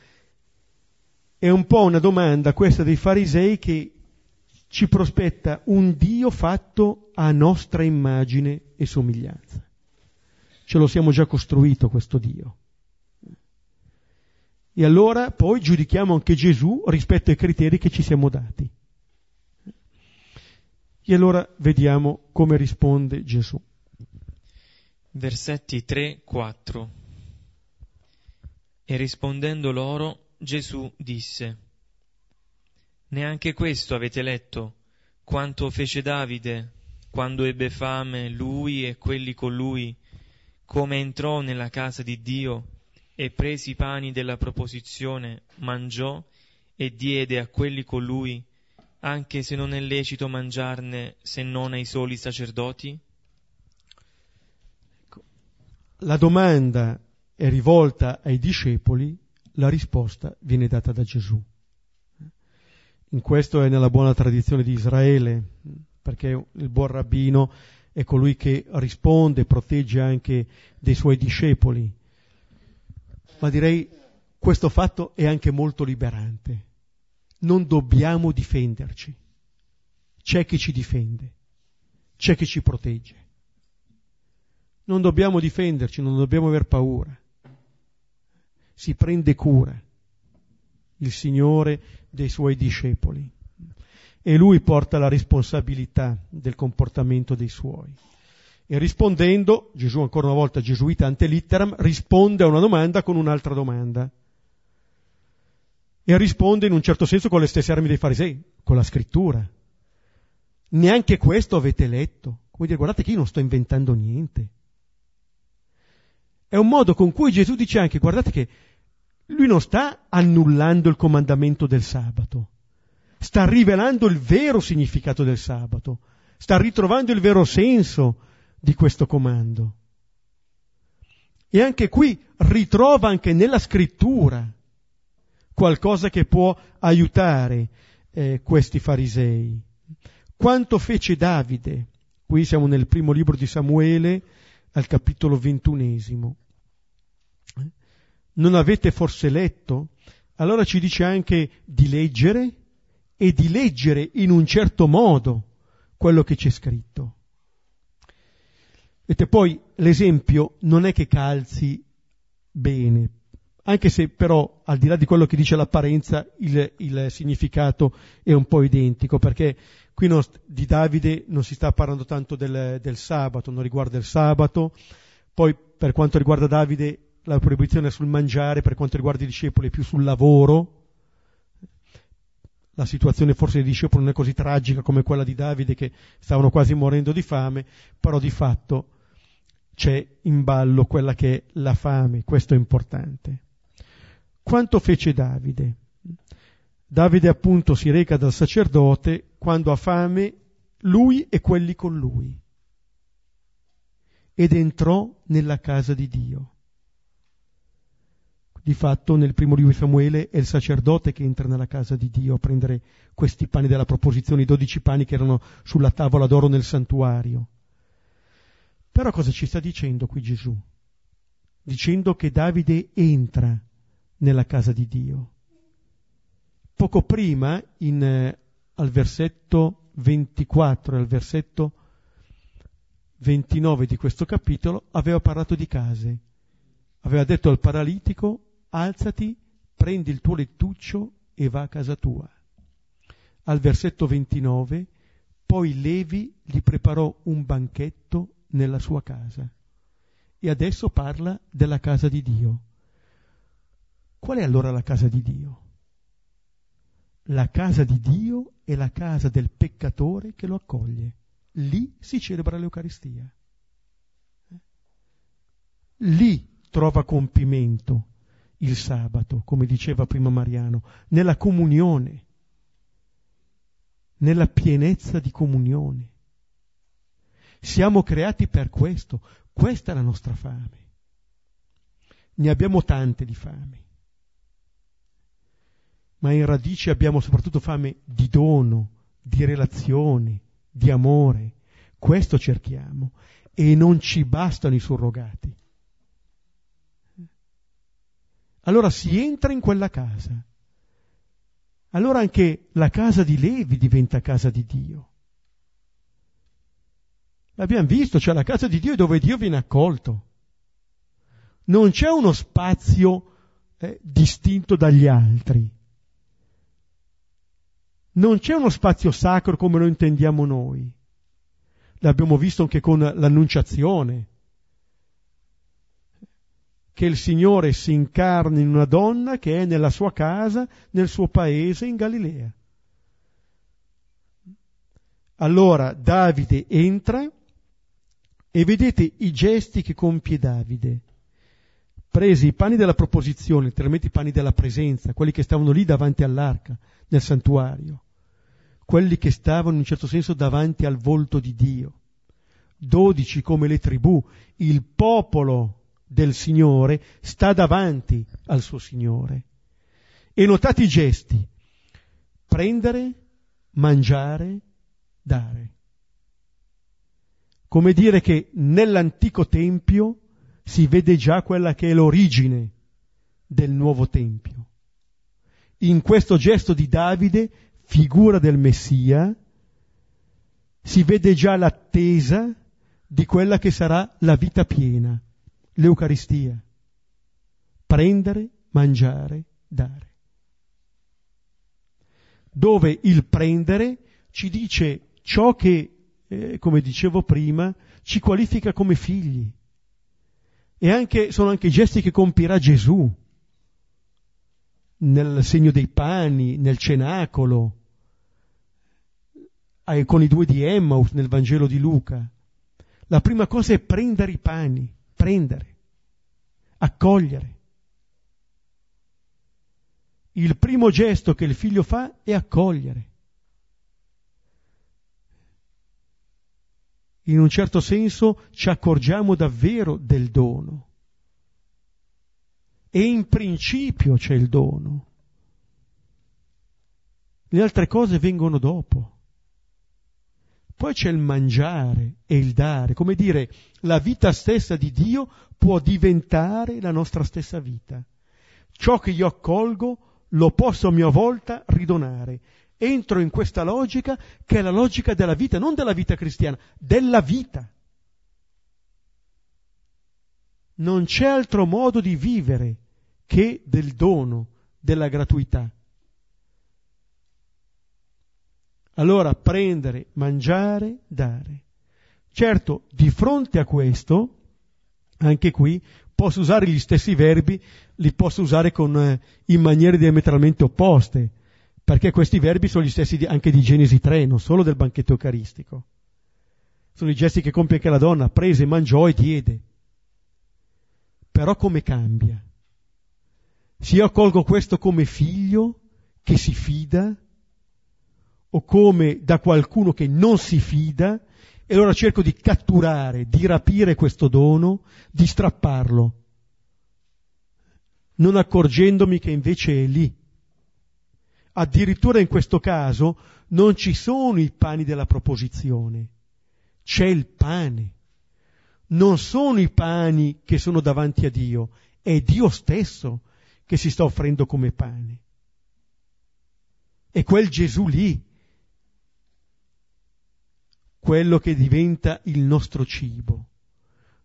B: è un po' una domanda questa dei farisei che ci prospetta un Dio fatto a nostra immagine e somiglianza. Ce lo siamo già costruito questo Dio. E allora poi giudichiamo anche Gesù rispetto ai criteri che ci siamo dati. E allora vediamo come risponde Gesù
A: versetti 3-4. E rispondendo loro, Gesù disse, Neanche questo avete letto, quanto fece Davide quando ebbe fame lui e quelli con lui, come entrò nella casa di Dio e presi i pani della proposizione, mangiò e diede a quelli con lui, anche se non è lecito mangiarne se non ai soli sacerdoti?
B: la domanda è rivolta ai discepoli, la risposta viene data da Gesù. In questo è nella buona tradizione di Israele, perché il buon rabbino è colui che risponde, protegge anche dei suoi discepoli. Ma direi questo fatto è anche molto liberante. Non dobbiamo difenderci. C'è chi ci difende, c'è chi ci protegge. Non dobbiamo difenderci, non dobbiamo aver paura. Si prende cura il Signore dei suoi discepoli e lui porta la responsabilità del comportamento dei suoi. E rispondendo, Gesù ancora una volta gesuita ante litteram, risponde a una domanda con un'altra domanda. E risponde in un certo senso con le stesse armi dei farisei, con la scrittura. Neanche questo avete letto. Come dire, guardate che io non sto inventando niente. È un modo con cui Gesù dice anche, guardate che lui non sta annullando il comandamento del sabato, sta rivelando il vero significato del sabato, sta ritrovando il vero senso di questo comando. E anche qui ritrova anche nella scrittura qualcosa che può aiutare eh, questi farisei. Quanto fece Davide? Qui siamo nel primo libro di Samuele, al capitolo ventunesimo. Non avete forse letto? Allora ci dice anche di leggere e di leggere in un certo modo quello che c'è scritto. Vedete, poi l'esempio non è che calzi bene, anche se però al di là di quello che dice l'apparenza il, il significato è un po' identico, perché qui non, di Davide non si sta parlando tanto del, del sabato, non riguarda il sabato, poi per quanto riguarda Davide la proibizione sul mangiare, per quanto riguarda i discepoli è più sul lavoro, la situazione forse dei discepoli non è così tragica come quella di Davide che stavano quasi morendo di fame, però di fatto c'è in ballo quella che è la fame, questo è importante. Quanto fece Davide? Davide appunto si reca dal sacerdote quando ha fame lui e quelli con lui ed entrò nella casa di Dio. Di fatto nel primo libro di Samuele è il sacerdote che entra nella casa di Dio a prendere questi pani della proposizione, i dodici pani che erano sulla tavola d'oro nel santuario. Però cosa ci sta dicendo qui Gesù? Dicendo che Davide entra nella casa di Dio. Poco prima, in, eh, al versetto 24 e al versetto 29 di questo capitolo, aveva parlato di case. Aveva detto al paralitico alzati, prendi il tuo lettuccio e va a casa tua. Al versetto 29, poi Levi gli preparò un banchetto nella sua casa. E adesso parla della casa di Dio. Qual è allora la casa di Dio? La casa di Dio è la casa del peccatore che lo accoglie. Lì si celebra l'Eucaristia. Lì trova compimento il sabato, come diceva prima Mariano, nella comunione, nella pienezza di comunione. Siamo creati per questo, questa è la nostra fame. Ne abbiamo tante di fame, ma in radice abbiamo soprattutto fame di dono, di relazione, di amore. Questo cerchiamo e non ci bastano i surrogati allora si entra in quella casa. Allora anche la casa di Levi diventa casa di Dio. L'abbiamo visto, cioè la casa di Dio è dove Dio viene accolto. Non c'è uno spazio eh, distinto dagli altri. Non c'è uno spazio sacro come lo intendiamo noi. L'abbiamo visto anche con l'annunciazione che il Signore si incarni in una donna che è nella sua casa, nel suo paese in Galilea. Allora Davide entra e vedete i gesti che compie Davide. Presi i pani della proposizione, letteralmente i pani della presenza, quelli che stavano lì davanti all'arca, nel santuario, quelli che stavano in un certo senso davanti al volto di Dio. Dodici come le tribù, il popolo del Signore sta davanti al suo Signore. E notate i gesti. Prendere, mangiare, dare. Come dire che nell'antico Tempio si vede già quella che è l'origine del nuovo Tempio. In questo gesto di Davide, figura del Messia, si vede già l'attesa di quella che sarà la vita piena l'Eucaristia. Prendere, mangiare, dare. Dove il prendere ci dice ciò che, eh, come dicevo prima, ci qualifica come figli. E anche, sono anche gesti che compirà Gesù. nel segno dei pani, nel cenacolo, con i due di Emmaus nel Vangelo di Luca. La prima cosa è prendere i pani, prendere, accogliere. Il primo gesto che il figlio fa è accogliere. In un certo senso ci accorgiamo davvero del dono. E in principio c'è il dono. Le altre cose vengono dopo. Poi c'è il mangiare e il dare, come dire, la vita stessa di Dio può diventare la nostra stessa vita. Ciò che io accolgo lo posso a mia volta ridonare. Entro in questa logica che è la logica della vita, non della vita cristiana, della vita. Non c'è altro modo di vivere che del dono, della gratuità. Allora prendere, mangiare, dare. Certo, di fronte a questo, anche qui, posso usare gli stessi verbi, li posso usare con, eh, in maniere diametralmente opposte, perché questi verbi sono gli stessi di, anche di Genesi 3, non solo del banchetto eucaristico. Sono i gesti che compie anche la donna, prese, mangiò e diede. Però come cambia? Se io accolgo questo come figlio che si fida, o come da qualcuno che non si fida, e allora cerco di catturare, di rapire questo dono, di strapparlo, non accorgendomi che invece è lì. Addirittura in questo caso non ci sono i pani della proposizione, c'è il pane. Non sono i pani che sono davanti a Dio, è Dio stesso che si sta offrendo come pane. È quel Gesù lì quello che diventa il nostro cibo.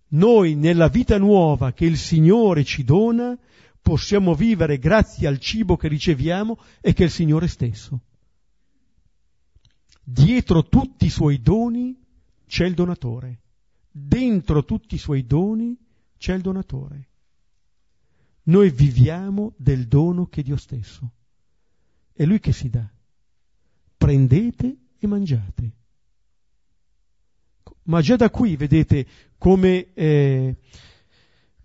B: Noi nella vita nuova che il Signore ci dona possiamo vivere grazie al cibo che riceviamo e che è il Signore stesso. Dietro tutti i suoi doni c'è il donatore. Dentro tutti i suoi doni c'è il donatore. Noi viviamo del dono che Dio stesso. È Lui che si dà. Prendete e mangiate. Ma già da qui vedete come eh,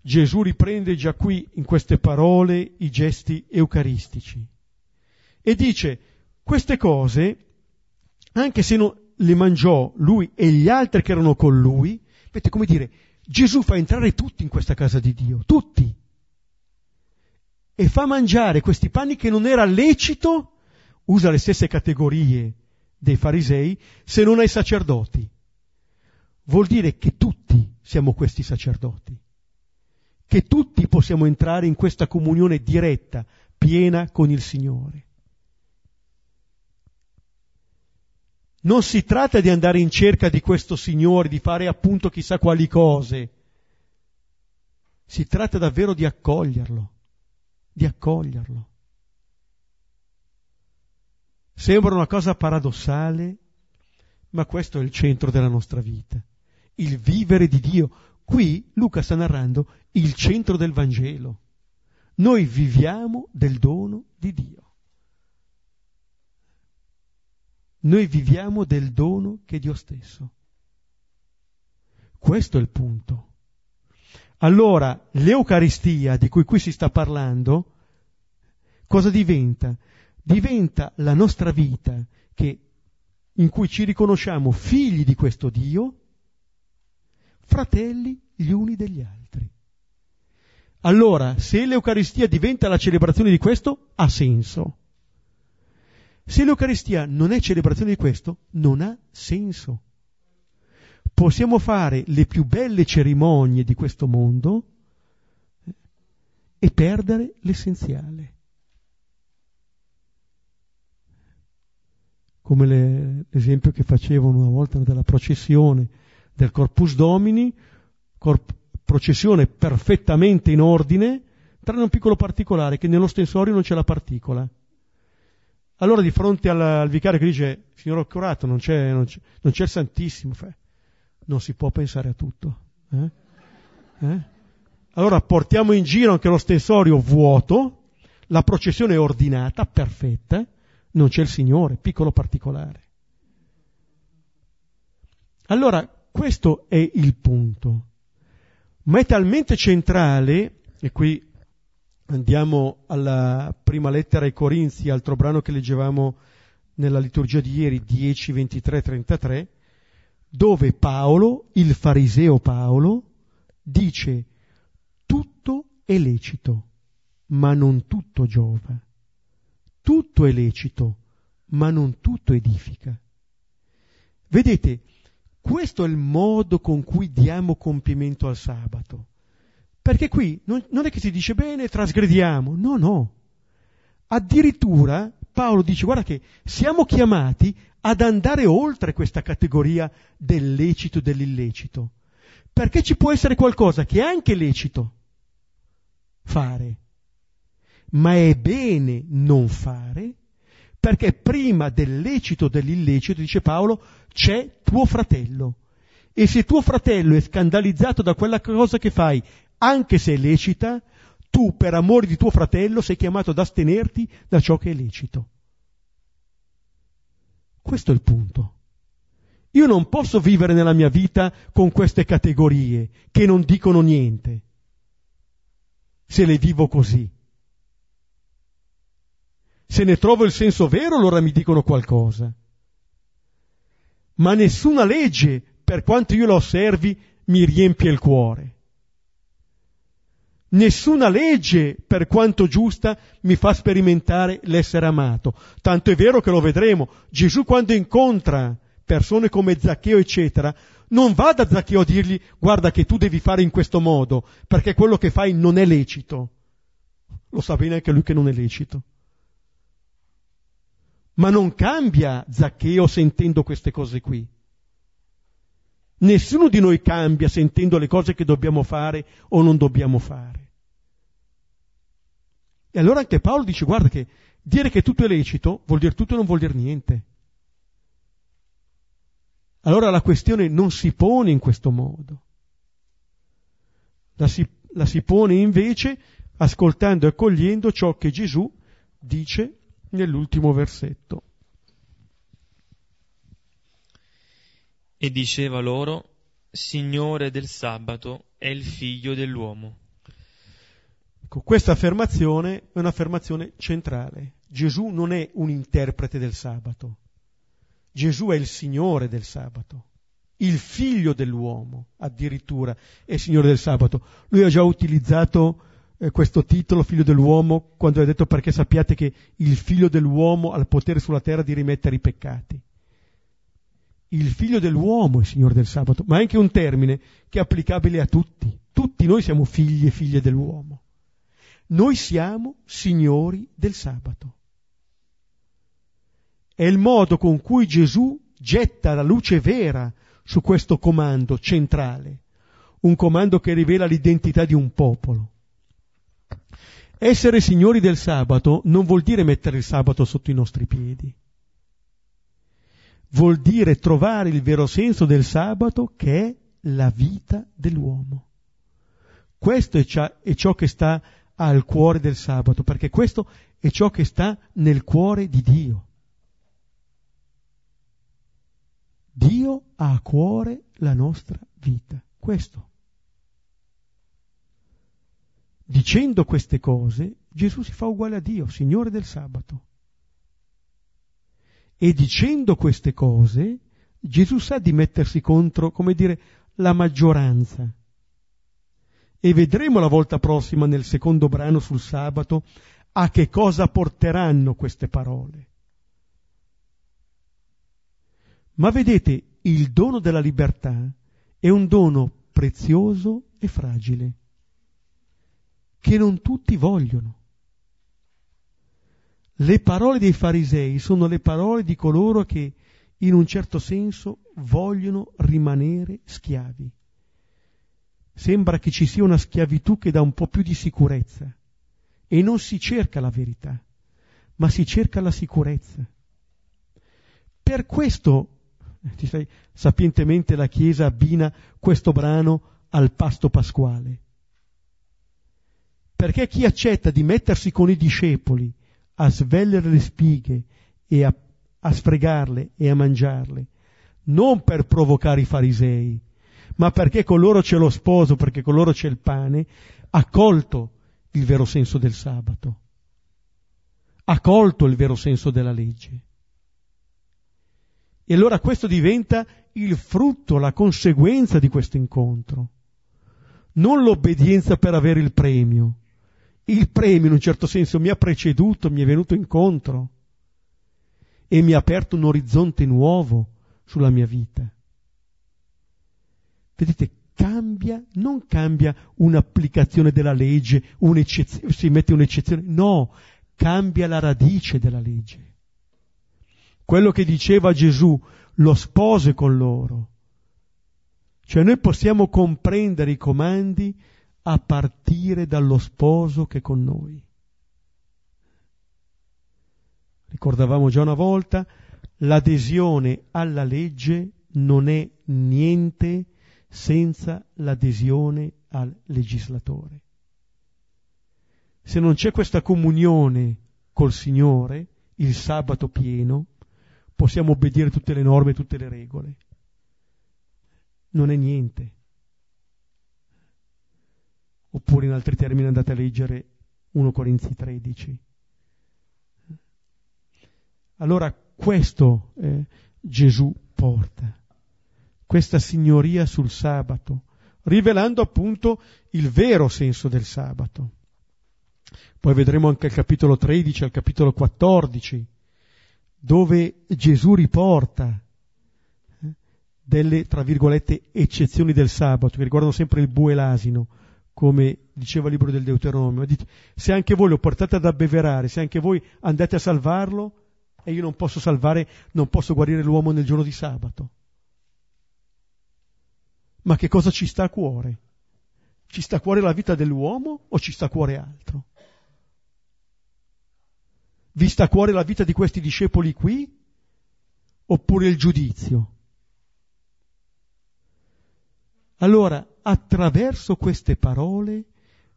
B: Gesù riprende già qui in queste parole i gesti eucaristici. E dice queste cose, anche se non le mangiò lui e gli altri che erano con lui, vedete come dire, Gesù fa entrare tutti in questa casa di Dio, tutti, e fa mangiare questi panni che non era lecito, usa le stesse categorie dei farisei, se non ai sacerdoti vuol dire che tutti siamo questi sacerdoti, che tutti possiamo entrare in questa comunione diretta, piena con il Signore. Non si tratta di andare in cerca di questo Signore, di fare appunto chissà quali cose. Si tratta davvero di accoglierlo, di accoglierlo. Sembra una cosa paradossale, ma questo è il centro della nostra vita il vivere di Dio. Qui Luca sta narrando il centro del Vangelo. Noi viviamo del dono di Dio. Noi viviamo del dono che è Dio stesso. Questo è il punto. Allora, l'Eucaristia di cui qui si sta parlando, cosa diventa? Diventa la nostra vita che, in cui ci riconosciamo figli di questo Dio, fratelli gli uni degli altri. Allora, se l'Eucaristia diventa la celebrazione di questo, ha senso. Se l'Eucaristia non è celebrazione di questo, non ha senso. Possiamo fare le più belle cerimonie di questo mondo eh, e perdere l'essenziale. Come le, l'esempio che facevano una volta della processione del Corpus Domini, corp- processione perfettamente in ordine, tranne un piccolo particolare, che nello stensorio non c'è la particola. Allora di fronte al, al vicario che dice, signor Accurato, non c'è, non c'è, non c'è il Santissimo, fa, non si può pensare a tutto. Eh? Eh? Allora portiamo in giro anche lo stensorio vuoto, la processione è ordinata, perfetta, non c'è il Signore, piccolo particolare. Allora, questo è il punto. Ma è talmente centrale, e qui andiamo alla prima lettera ai Corinzi, altro brano che leggevamo nella liturgia di ieri, 10, 23, 33, dove Paolo, il fariseo Paolo, dice tutto è lecito, ma non tutto giova. Tutto è lecito, ma non tutto edifica. Vedete, questo è il modo con cui diamo compimento al sabato. Perché qui non, non è che si dice bene, trasgrediamo, no, no. Addirittura Paolo dice, guarda che siamo chiamati ad andare oltre questa categoria del lecito e dell'illecito. Perché ci può essere qualcosa che è anche lecito fare, ma è bene non fare, perché prima del lecito dell'illecito, dice Paolo, c'è tuo fratello. E se tuo fratello è scandalizzato da quella cosa che fai, anche se è lecita, tu per amore di tuo fratello sei chiamato ad astenerti da ciò che è lecito. Questo è il punto. Io non posso vivere nella mia vita con queste categorie che non dicono niente, se le vivo così. Se ne trovo il senso vero, allora mi dicono qualcosa. Ma nessuna legge, per quanto io la osservi, mi riempie il cuore. Nessuna legge, per quanto giusta, mi fa sperimentare l'essere amato. Tanto è vero che lo vedremo. Gesù quando incontra persone come Zaccheo, eccetera, non va da Zaccheo a dirgli guarda che tu devi fare in questo modo, perché quello che fai non è lecito. Lo sa bene anche lui che non è lecito. Ma non cambia Zaccheo sentendo queste cose qui. Nessuno di noi cambia sentendo le cose che dobbiamo fare o non dobbiamo fare. E allora anche Paolo dice, guarda che dire che tutto è lecito vuol dire tutto e non vuol dire niente. Allora la questione non si pone in questo modo. La si, la si pone invece ascoltando e accogliendo ciò che Gesù dice nell'ultimo versetto.
A: E diceva loro, Signore del sabato è il figlio dell'uomo.
B: Ecco, questa affermazione è un'affermazione centrale. Gesù non è un interprete del sabato. Gesù è il Signore del sabato. Il figlio dell'uomo, addirittura, è Signore del sabato. Lui ha già utilizzato eh, questo titolo, figlio dell'uomo, quando ha detto perché sappiate che il figlio dell'uomo ha il potere sulla terra di rimettere i peccati. Il figlio dell'uomo è Signore del sabato, ma è anche un termine che è applicabile a tutti. Tutti noi siamo figli e figlie dell'uomo. Noi siamo signori del sabato. È il modo con cui Gesù getta la luce vera su questo comando centrale, un comando che rivela l'identità di un popolo. Essere signori del sabato non vuol dire mettere il sabato sotto i nostri piedi, vuol dire trovare il vero senso del sabato che è la vita dell'uomo. Questo è ciò, è ciò che sta al cuore del sabato, perché questo è ciò che sta nel cuore di Dio. Dio ha a cuore la nostra vita, questo. Dicendo queste cose, Gesù si fa uguale a Dio, Signore del sabato. E dicendo queste cose, Gesù sa di mettersi contro, come dire, la maggioranza e vedremo la volta prossima nel secondo brano sul sabato a che cosa porteranno queste parole. Ma vedete, il dono della libertà è un dono prezioso e fragile, che non tutti vogliono. Le parole dei farisei sono le parole di coloro che, in un certo senso, vogliono rimanere schiavi sembra che ci sia una schiavitù che dà un po' più di sicurezza e non si cerca la verità, ma si cerca la sicurezza. Per questo, sapientemente la Chiesa abbina questo brano al pasto pasquale, perché chi accetta di mettersi con i discepoli a svellere le spighe e a, a sfregarle e a mangiarle, non per provocare i farisei, ma perché con loro c'è lo sposo, perché con loro c'è il pane, ha colto il vero senso del sabato, ha colto il vero senso della legge. E allora questo diventa il frutto, la conseguenza di questo incontro, non l'obbedienza per avere il premio. Il premio in un certo senso mi ha preceduto, mi è venuto incontro e mi ha aperto un orizzonte nuovo sulla mia vita. Vedete, cambia, non cambia un'applicazione della legge, si mette un'eccezione, no, cambia la radice della legge. Quello che diceva Gesù, lo spose con loro. Cioè noi possiamo comprendere i comandi a partire dallo sposo che è con noi. Ricordavamo già una volta, l'adesione alla legge non è niente senza l'adesione al legislatore. Se non c'è questa comunione col Signore, il sabato pieno, possiamo obbedire tutte le norme, tutte le regole. Non è niente. Oppure in altri termini andate a leggere 1 Corinzi 13. Allora questo eh, Gesù porta, questa signoria sul sabato, rivelando appunto il vero senso del sabato. Poi vedremo anche il capitolo 13 al capitolo 14, dove Gesù riporta eh, delle, tra virgolette, eccezioni del sabato, che riguardano sempre il bue e l'asino, come diceva il libro del Deuteronomio. Se anche voi lo portate ad abbeverare, se anche voi andate a salvarlo, e io non posso salvare, non posso guarire l'uomo nel giorno di sabato. Ma che cosa ci sta a cuore? Ci sta a cuore la vita dell'uomo o ci sta a cuore altro? Vi sta a cuore la vita di questi discepoli qui oppure il giudizio? Allora, attraverso queste parole,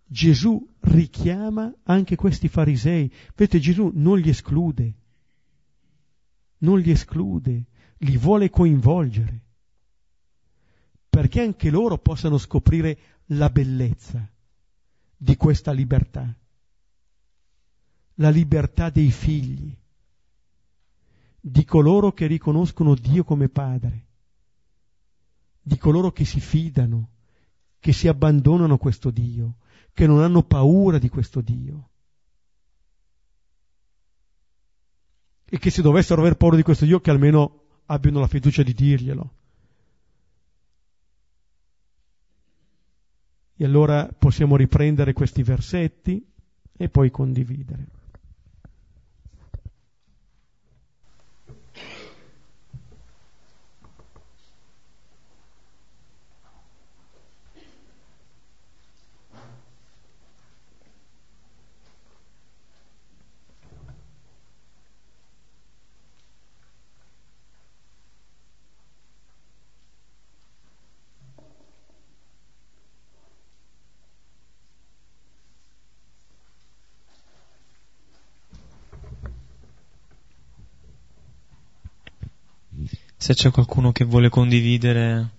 B: Gesù richiama anche questi farisei. Vedete, Gesù non li esclude. Non li esclude, li vuole coinvolgere, perché anche loro possano scoprire la bellezza di questa libertà, la libertà dei figli, di coloro che riconoscono Dio come Padre, di coloro che si fidano, che si abbandonano a questo Dio, che non hanno paura di questo Dio. e che se dovessero aver paura di questo Dio che almeno abbiano la fiducia di dirglielo. E allora possiamo riprendere questi versetti e poi condividere.
A: Se c'è qualcuno che vuole condividere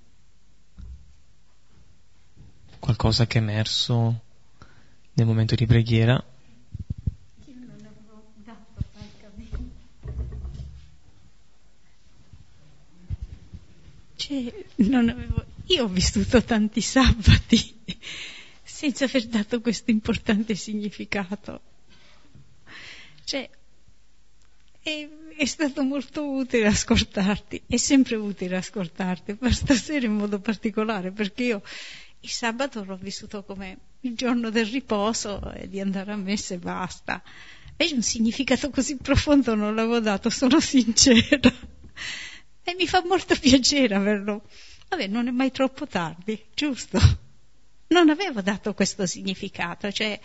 A: qualcosa che è emerso nel momento di preghiera.
C: Cioè, avevo, io ho vissuto tanti sabati senza aver dato questo importante significato. Cioè, è, è, stato molto utile ascoltarti, è sempre utile ascoltarti, per stasera in modo particolare, perché io il sabato l'ho vissuto come il giorno del riposo e di andare a messa e basta. E un significato così profondo non l'avevo dato, sono sincera. E mi fa molto piacere averlo. Vabbè, non è mai troppo tardi, giusto? Non avevo dato questo significato, cioè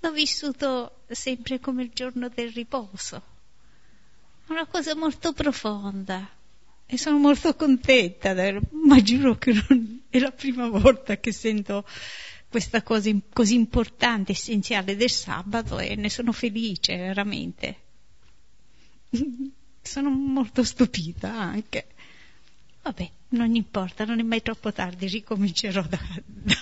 C: l'ho vissuto sempre come il giorno del riposo una cosa molto profonda e sono molto contenta, ma giuro che non è la prima volta che sento questa cosa così importante, essenziale del sabato e ne sono felice veramente. sono molto stupita anche. Vabbè, non importa, non è mai troppo tardi, ricomincerò da, da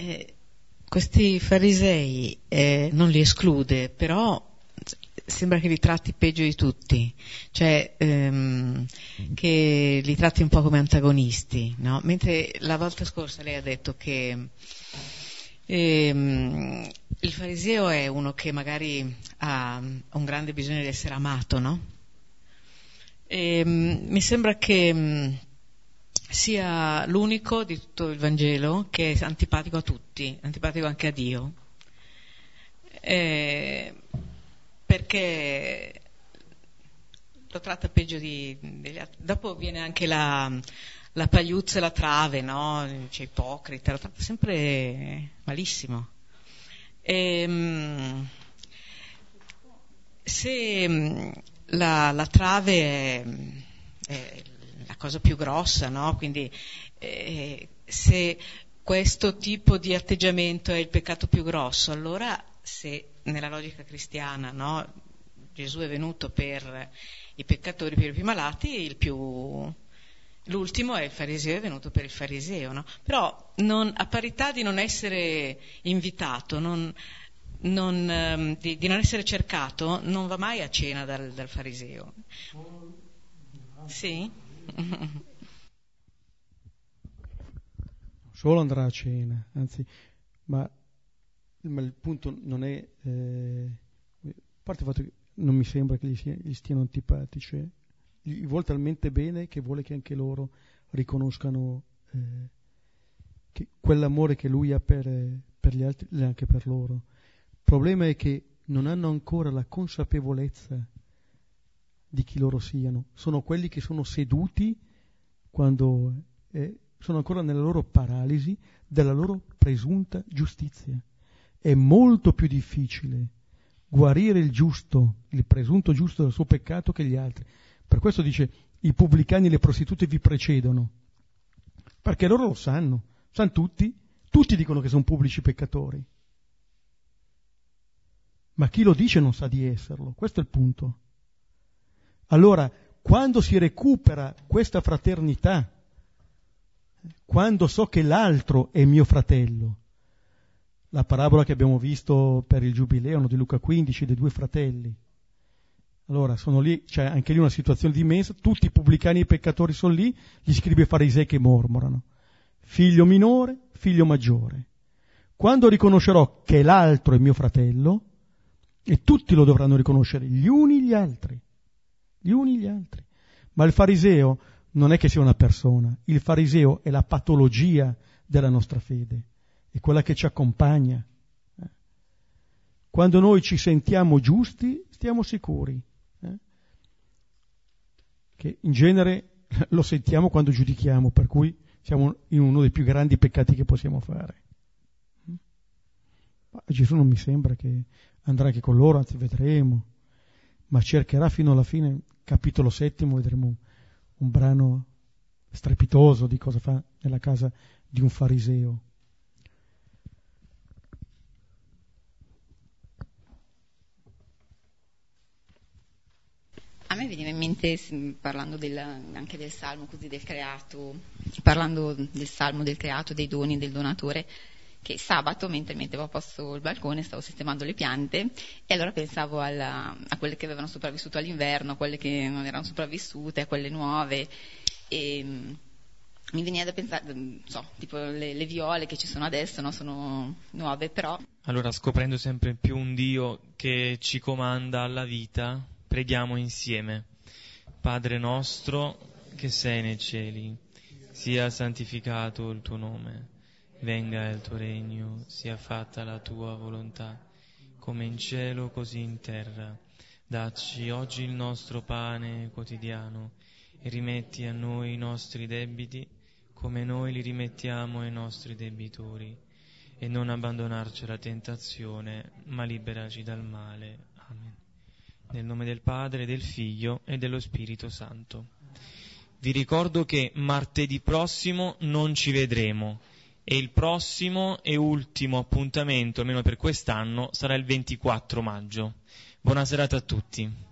D: Eh, questi farisei eh, non li esclude, però sembra che li tratti peggio di tutti, cioè ehm, che li tratti un po' come antagonisti, no? Mentre la volta scorsa lei ha detto che ehm, il fariseo è uno che magari ha un grande bisogno di essere amato, no? E, ehm, mi sembra che sia l'unico di tutto il Vangelo che è antipatico a tutti, antipatico anche a Dio. Eh, perché lo tratta peggio di, degli altri. Dopo viene anche la, la pagliuzza e la trave, no? C'è ipocrita, lo tratta sempre malissimo. E, ehm, se la, la trave è, è cosa più grossa, no? Quindi eh, se questo tipo di atteggiamento è il peccato più grosso, allora se nella logica cristiana no, Gesù è venuto per i peccatori, per i più malati, più, l'ultimo è il fariseo, è venuto per il fariseo, no? però non, a parità di non essere invitato, non, non, um, di, di, non essere cercato, non va mai a cena dal, dal fariseo. Sì?
B: Solo andrà a cena, anzi, ma, ma il punto non è, eh, a parte il fatto che non mi sembra che gli, sia, gli stiano antipatici, eh. gli vuole talmente bene che vuole che anche loro riconoscano eh, che quell'amore che lui ha per, per gli altri l'è anche per loro. Il problema è che non hanno ancora la consapevolezza di chi loro siano, sono quelli che sono seduti quando eh, sono ancora nella loro paralisi della loro presunta giustizia. È molto più difficile guarire il giusto, il presunto giusto del suo peccato che gli altri. Per questo dice i pubblicani e le prostitute vi precedono, perché loro lo sanno, sanno tutti, tutti dicono che sono pubblici peccatori. Ma chi lo dice non sa di esserlo, questo è il punto. Allora, quando si recupera questa fraternità, quando so che l'altro è mio fratello, la parabola che abbiamo visto per il giubileo di Luca 15 dei due fratelli. Allora, sono lì, c'è anche lì una situazione di messa, tutti i pubblicani e i peccatori sono lì, gli scribi e farisei che mormorano. Figlio minore, figlio maggiore. Quando riconoscerò che l'altro è mio fratello, e tutti lo dovranno riconoscere, gli uni gli altri, gli uni gli altri. Ma il fariseo non è che sia una persona, il fariseo è la patologia della nostra fede, è quella che ci accompagna. Quando noi ci sentiamo giusti, stiamo sicuri. Eh? Che in genere lo sentiamo quando giudichiamo, per cui siamo in uno dei più grandi peccati che possiamo fare. Ma Gesù non mi sembra che andrà anche con loro, anzi vedremo, ma cercherà fino alla fine capitolo settimo vedremo un brano strepitoso di cosa fa nella casa di un fariseo.
E: A me veniva in mente, parlando del, anche del salmo così del creato, parlando del salmo del creato, dei doni del donatore, che sabato, mentre mettevo a posto il balcone, stavo sistemando le piante e allora pensavo alla, a quelle che avevano sopravvissuto all'inverno, a quelle che non erano sopravvissute, a quelle nuove. E, mm, mi veniva da pensare, mm, so, tipo le, le, viole che ci sono adesso no? sono nuove, però...
A: Allora, scoprendo sempre più un Dio che ci comanda alla vita, preghiamo insieme. Padre nostro che sei nei cieli, sia santificato il tuo nome venga il tuo regno, sia fatta la tua volontà, come in cielo così in terra. Dacci oggi il nostro pane quotidiano e rimetti a noi i nostri debiti come noi li rimettiamo ai nostri debitori e non abbandonarci alla tentazione, ma liberaci dal male. Amen. Nel nome del Padre, del Figlio e dello Spirito Santo. Vi ricordo che martedì prossimo non ci vedremo e il prossimo e ultimo appuntamento, almeno per quest'anno, sarà il 24 maggio. Buona serata a tutti.